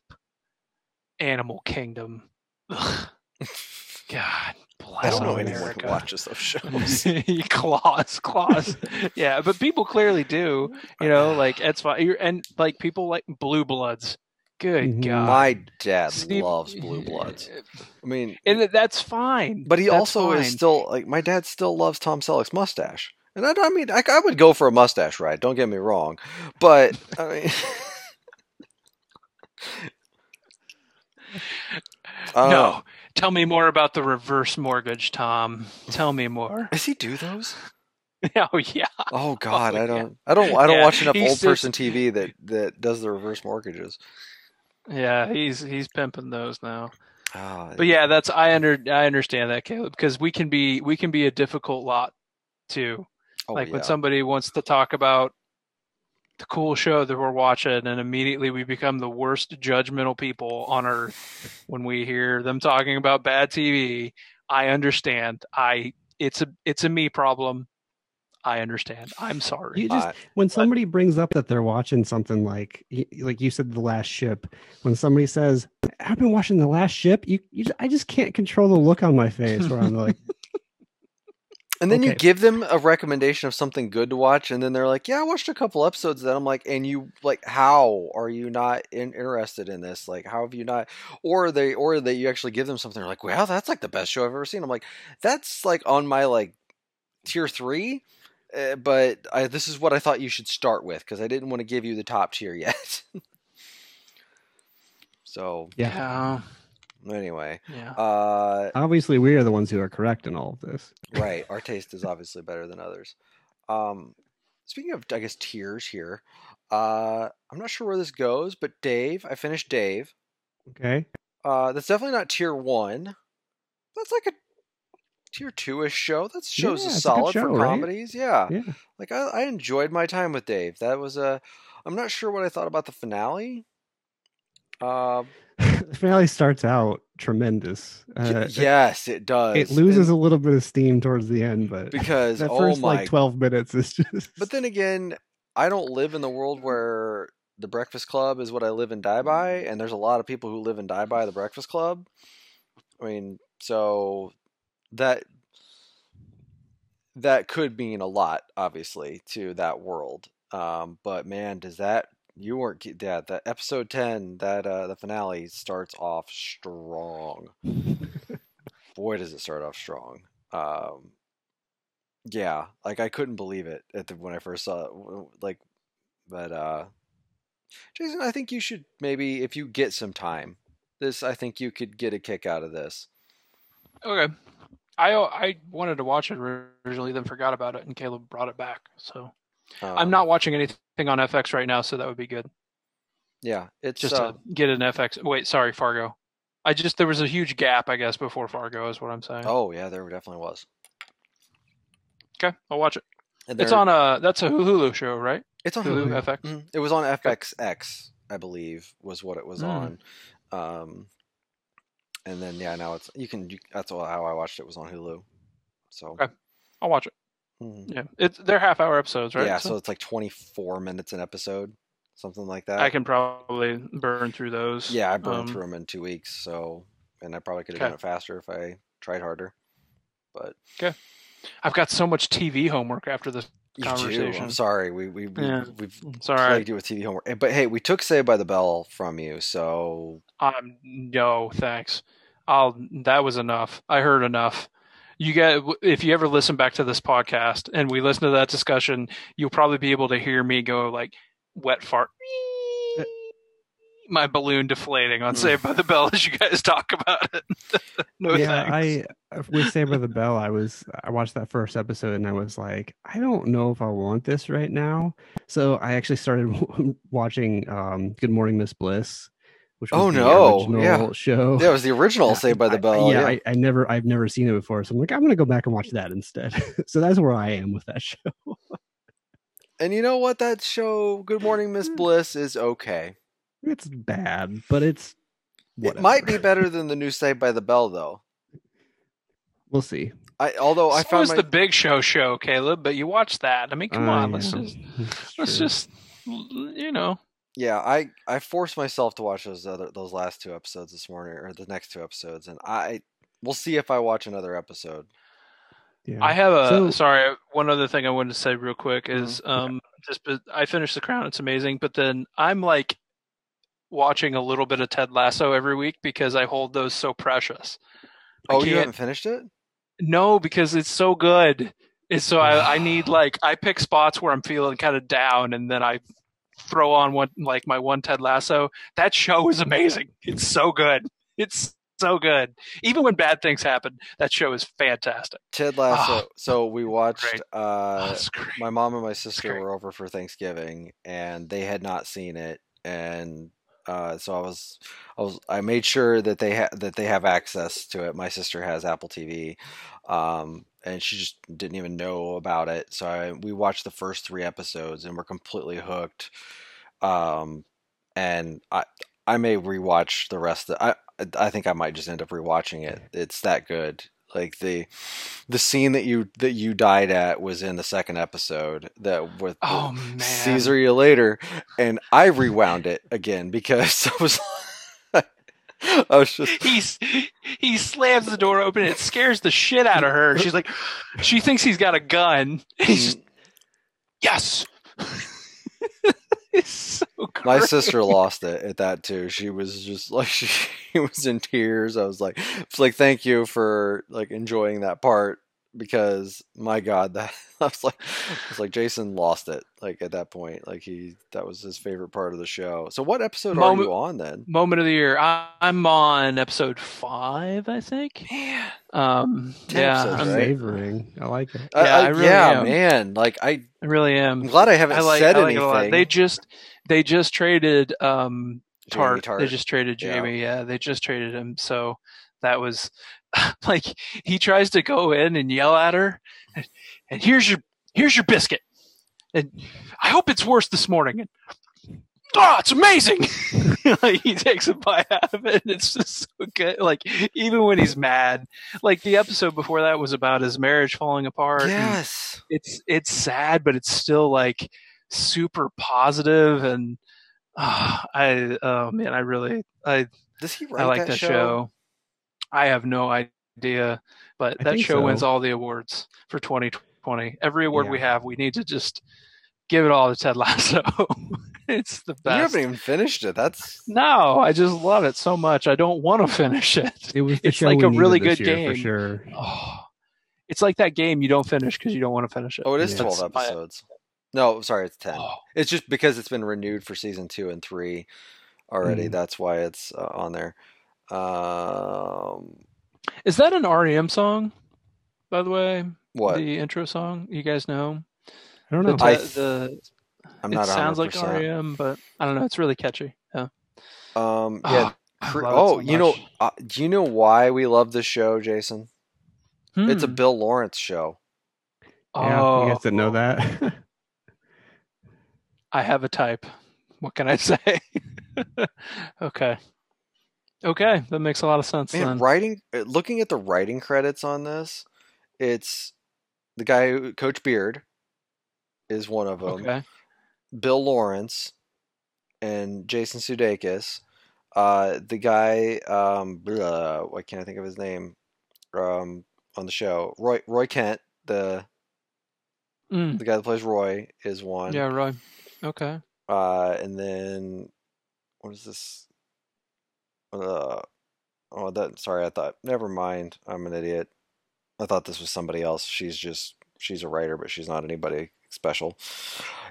Animal Kingdom. Ugh. God I don't know America. anyone who watches those shows. claws, claws. yeah, but people clearly do. You know, like it's fine. You're, and like people like Blue Bloods. Good Mhm. God. My dad Steve- loves Blue Bloods. I mean, and that's fine. but he That's also is still like my dad still loves Tom Selleck's mustache, and I, I mean, I, I would go for a mustache ride. Don't get me wrong, but I mean, no, know. Tell me more about the reverse mortgage, Tom. Tell me more. Does he do those? oh yeah. Oh God, yeah. I don't, I don't, I don't Yeah, watch enough he's old just- person TV that that does the reverse mortgages. Yeah, he's he's pimping those now. Ah, But yeah, that's I under I understand that, Caleb, because we can be we can be a difficult lot too. oh, like when somebody wants to talk about the cool show that we're watching and immediately we become the worst judgmental people on earth when we hear them talking about bad TV. I understand. I it's a it's a me problem. I understand. I'm sorry. You just when somebody brings up that they're watching something like y- like you said the last ship when somebody says i've been watching the last ship you, you i just can't control the look on my face where i'm like And then you give them a recommendation of something good to watch, and then they're like, "Yeah, I watched a couple episodes." Then I'm like, "And you like, how are you not in, interested in this? Like, how have you not?" Or they, or that you actually give them something. They're like, "Wow, that's like the best show I've ever seen." I'm like, "That's like on my like tier three, uh, but I, this is what I thought you should start with because I didn't want to give you the top tier yet." so yeah. Anyway, Yeah. uh, obviously we are the ones who are correct in all of this. Right our taste is obviously better than others. Um speaking of i guess tiers here uh i'm not sure where this goes but dave i finished dave. Okay. Uh that's definitely not tier one. That's like a tier two-ish show. That show's Yeah, a it's a solid show, for right? comedies yeah. Yeah. Like I, I enjoyed my time with dave. That was a i'm not sure what i thought about the finale uh the finale starts out tremendous uh, yes it does it loses And a little bit of steam towards the end but because that oh first my like 12 minutes is just But then again, I don't live in the world where the Breakfast Club is what I live and die by, and there's a lot of people who live and die by the Breakfast Club. I mean, so that that could mean a lot, obviously, to that world. Um, but man, does that you weren't yeah that episode ten that uh, the finale starts off strong. Boy, does it start off strong. Um, yeah, like I couldn't believe it at the when I first saw it. Like, but uh, Jason, I think you should maybe if you get some time, this I think you could get a kick out of this. Okay. I I wanted to watch it originally, then forgot about it, and Caleb brought it back. So I'm Um, not watching anything on FX right now, so that would be good. Yeah, it's Just uh, to get an FX. Wait, sorry, Fargo. I just there was a huge gap, I guess, before Fargo is what I'm saying. oh yeah, there definitely was. Okay, I'll watch it. And It's on a that's a Hulu show, right? It's on Hulu Hulu. FX. Mhm. It was on FXX, I believe, was what it was Mm. on. Um, and then yeah, now it's you can. You, that's how I watched it was on Hulu. So Okay. I'll watch it. Mhm. Yeah, it's they're half hour episodes, right? yeah, so it's like twenty four minutes an episode, something like that. I can probably burn through those. Yeah, I burned Um, through them in two weeks, so and I probably could have Okay. done it faster if I tried harder. But okay, I've got so much TV homework after this. you do. Conversation. I'm sorry. We we, we Yeah. we've It's all right. you with TV homework. But hey, we took Saved by the Bell from you, so Um, no, thanks. I'll. That was enough. I heard enough. You get if you ever listen back to this podcast and we listen to that discussion, you'll probably be able to hear me go like wet fart my balloon deflating on Saved by the Bell as you guys talk about it. no yeah, thanks. I with Saved by the Bell, I was I watched that first episode and I was like, I don't know if I want this right now. So I actually started watching um, Good Morning Miss Bliss, which was Oh, the no. original Yeah. show. Yeah, it was the original Yeah, Saved by the I- Bell. yeah, yeah. I, I never I've never seen it before, so I'm like, I'm gonna go back and watch that instead. so that's where I am with that show. and you know what? That show, Good Morning Miss Bliss, is okay. It's bad, but it's It might be better than the new Saved by the Bell, though. We'll see. I although I so found was my, the Big Show show, Caleb. But you watched that. I mean, come Uh, on, let's just let's true. just you know. Yeah I I forced myself to watch those other those last two episodes this morning or the next two episodes, and I we'll see if I watch another episode. yeah. I have a So- sorry. One other thing I wanted to say real quick is Mhm. um just but I finished The Crown. It's amazing, but then I'm like watching a little bit of Ted Lasso every week because I hold those so precious. I Oh, you haven't finished it? No, because it's so good. It's so I, I need like I pick spots where I'm feeling kind of down, and then I throw on one like my one Ted Lasso. That show is amazing. It's so good. It's so good. Even when bad things happen, that show is fantastic. Ted Lasso. Ah, so we watched. Uh, Oh, my mom and my sister were over for Thanksgiving, and they had not seen it, and uh, so I was, I was, I made sure that they ha- that they have access to it. My sister has Apple TV, um, and she just didn't even know about it. So I, we watched the first three episodes, and we're completely hooked. Um, and I, I may rewatch the rest. Of, I, I think I might just end up rewatching it. It's that good. Like the the scene that you that you died at was in the second episode that with Oh man, Caesar you later, and I rewound it again because I was I was just He's he slams the door open. It scares the shit out of her. She's like, she thinks he's got a gun. He's just yes. it's so my sister lost it at that too. She was just like she was in tears. I was like, it's like thank you for like enjoying that part because my God, that I was like, I was like Jason lost it like at that point. Like he that was his favorite part of the show. So what episode Moment- are you on then? moment of the year. I, I'm on episode five, I think. Man, Um, Ten yeah, episodes, I'm I'm- right? savoring. I like it. I- Yeah, I- I really yeah, am. man. Like I, I really am. I'm glad I haven't I like, said I like anything. They just they just traded um Jamie Tartt. Tartt. They just traded Yeah. Jamie. Yeah. they just traded him. So that was like he tries to go in and yell at her, and, and here's your here's your biscuit, and I hope it's worse this morning. And oh, it's amazing. like he takes a bite out of it, and it's just so good. Like even when he's mad, like the episode before that was about his marriage falling apart. yes. it's it's sad, but it's still like super positive and ah, I oh man, I really I Does he write I like that, that show? I have no idea, but I that think show wins all the awards for 2020. Every award we have, we need to just give it all to Ted Lasso. it's the best. You haven't even finished it. That's No, I just love it so much. I don't want to finish it. It was the It's show like we a really needed this good year, for game. sure. Oh, it's like that game you don't finish because you don't want to finish it. oh, it is Yeah. twelve That's my- episodes. No, sorry, it's ten. Oh. It's just because it's been renewed for season two and three already. Mm. That's why it's uh, on there. Um, Is that an REM song, by the way? what? The intro song, you guys know? I don't know. te- I- the I'm it not. sounds like 100%. REM, but I don't know. It's really catchy. Yeah. Um, Oh, yeah. I cr- oh, so you know, uh, do you know why we love this show, Jason? It's a Hmm. Bill Lawrence show. yeah, Oh, you guys didn't know that. I have a type. What can I say? okay. Okay, that makes a lot of sense Man, then. writing. uh, Looking at the writing credits on this, it's the guy, who, Coach Beard, is one of them. Okay. Bill Lawrence and Jason Sudeikis. Uh, the guy, um, blah, why can't I think of his name? Um, on the show, Roy Roy Kent, the Mm, the guy that plays Roy, is one. yeah, Roy. Okay. Uh, and then what is this? Uh, oh, that. Sorry, I thought. Never mind. I'm an idiot. I thought this was somebody else. She's just she's a writer, but she's not anybody special.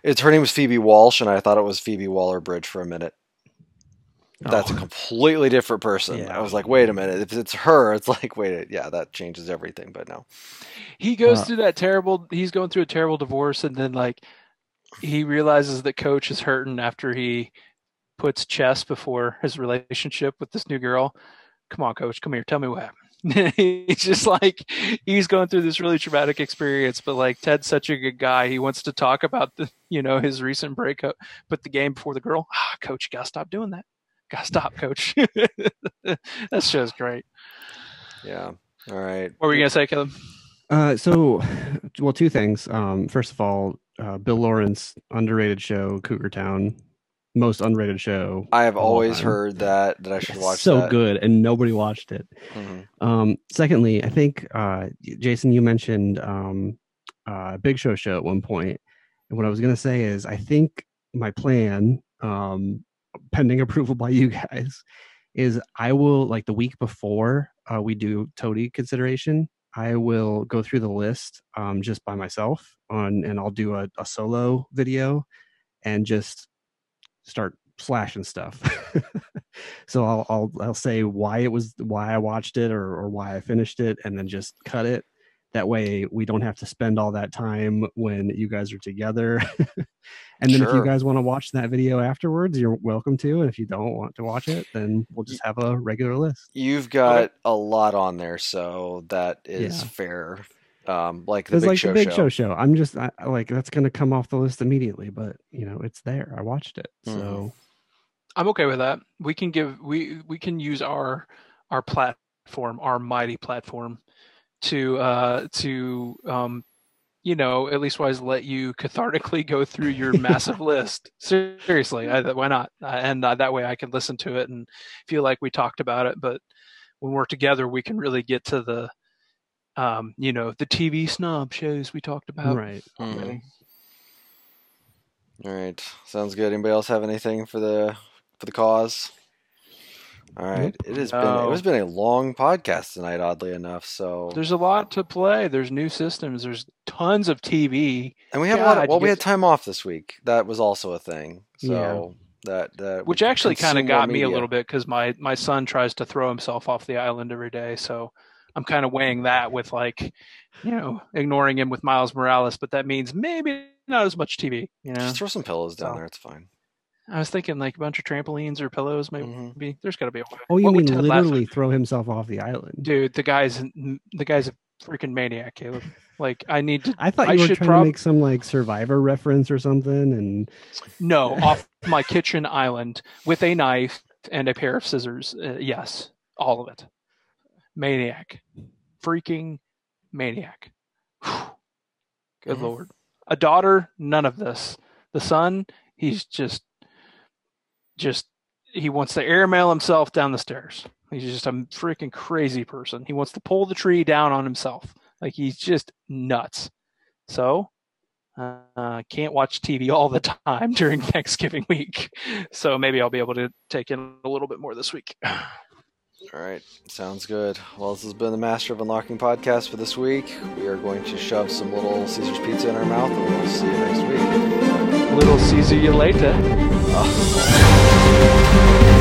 It's her name was Phoebe Walsh, and I thought it was Phoebe Waller Bridge for a minute. that's a Oh. completely different person. Yeah. I was like, wait a minute, if it's her, it's like, wait, yeah, that changes everything. But no, He goes Uh, through that terrible. He's going through a terrible divorce, and then like he realizes that Coach is hurting after he puts chess before his relationship with this new girl. Come on, Coach, come here, tell me what happened. he's just like he's going through this really traumatic experience, but like Ted's such a good guy. He wants to talk about the you know his recent breakup, put the game before the girl. Ah, Coach, you gotta stop doing that. Gotta stop, Coach. that show's great. yeah, all right. What were you gonna say, Caleb? Uh, so, well, two things. Um, first of all, uh, Bill Lawrence underrated show, Cougar Town, most unrated show. I have always heard that that I should It's watch. so that. good, and nobody watched it. Mhm. Um, secondly, I think uh, Jason, you mentioned um, uh, Big Show show at one point, and what I was going to say is, I think my plan, um, pending approval by you guys, is I will like the week before uh, we do Toady consideration. I will go through the list um, just by myself on, and I'll do a, a solo video and just start slashing stuff. so I'll, I'll I'll say why it was why I watched it or or why I finished it, and then just cut it. That way we don't have to spend all that time when you guys are together. and then if you guys want to watch that video afterwards, you're welcome to. And if you don't want to watch it, then we'll just have a regular list. You've got a lot on there, so that is Yeah. fair. Um, like the Because big like show the big show. show show, I'm just I, I- like that's gonna come off the list immediately, but you know it's there. I watched it, Mhm. so I'm okay with that. We can give we we can use our our platform, our mighty platform, to uh to um you know at least wise let you cathartically go through your massive list. Seriously, I, why not? Uh, and uh, that way I can listen to it and feel like we talked about it. But when we're together, we can really get to the um you know the TV snob shows we talked about. right. Mhm. All right, sounds good. Anybody else have anything for the for the cause? All right, it has been No. it has been a long podcast tonight, oddly enough. So There's a lot to play. There's new systems. There's tons of TV. and we have a lot. Of, well, we had time off this week. That was also a thing. So that that which actually kind of got me a little bit because my my son tries to throw himself off the island every day so i'm kind of weighing that with like you know ignoring him with miles morales but that means maybe not as much tv you know Just throw some pillows down So. there. It's fine. i was thinking like a bunch of trampolines or pillows maybe Mhm. there's got to be a way Oh, you What mean Ted laugh literally throw himself off the island? dude the guy's the guy's a freaking maniac caleb like i need to I thought I you were should trying prob- to make some like Survivor reference or something, and no off my kitchen island with a knife and a pair of scissors uh, yes all of it maniac. Freaking maniac. Whew. good Mhm. lord. A daughter none of this. The son he's just just he wants to airmail himself down the stairs. He's just a freaking crazy person. He wants to pull the tree down on himself. Like he's just nuts. So uh, can't watch TV all the time during Thanksgiving week, so maybe I'll be able to take in a little bit more this week. All right, sounds good. Well, this has been the Master of Unlocking podcast for this week. We are going to shove some little Caesar's pizza in our mouth, and we'll see you next week. Little Caesar you later. Oh.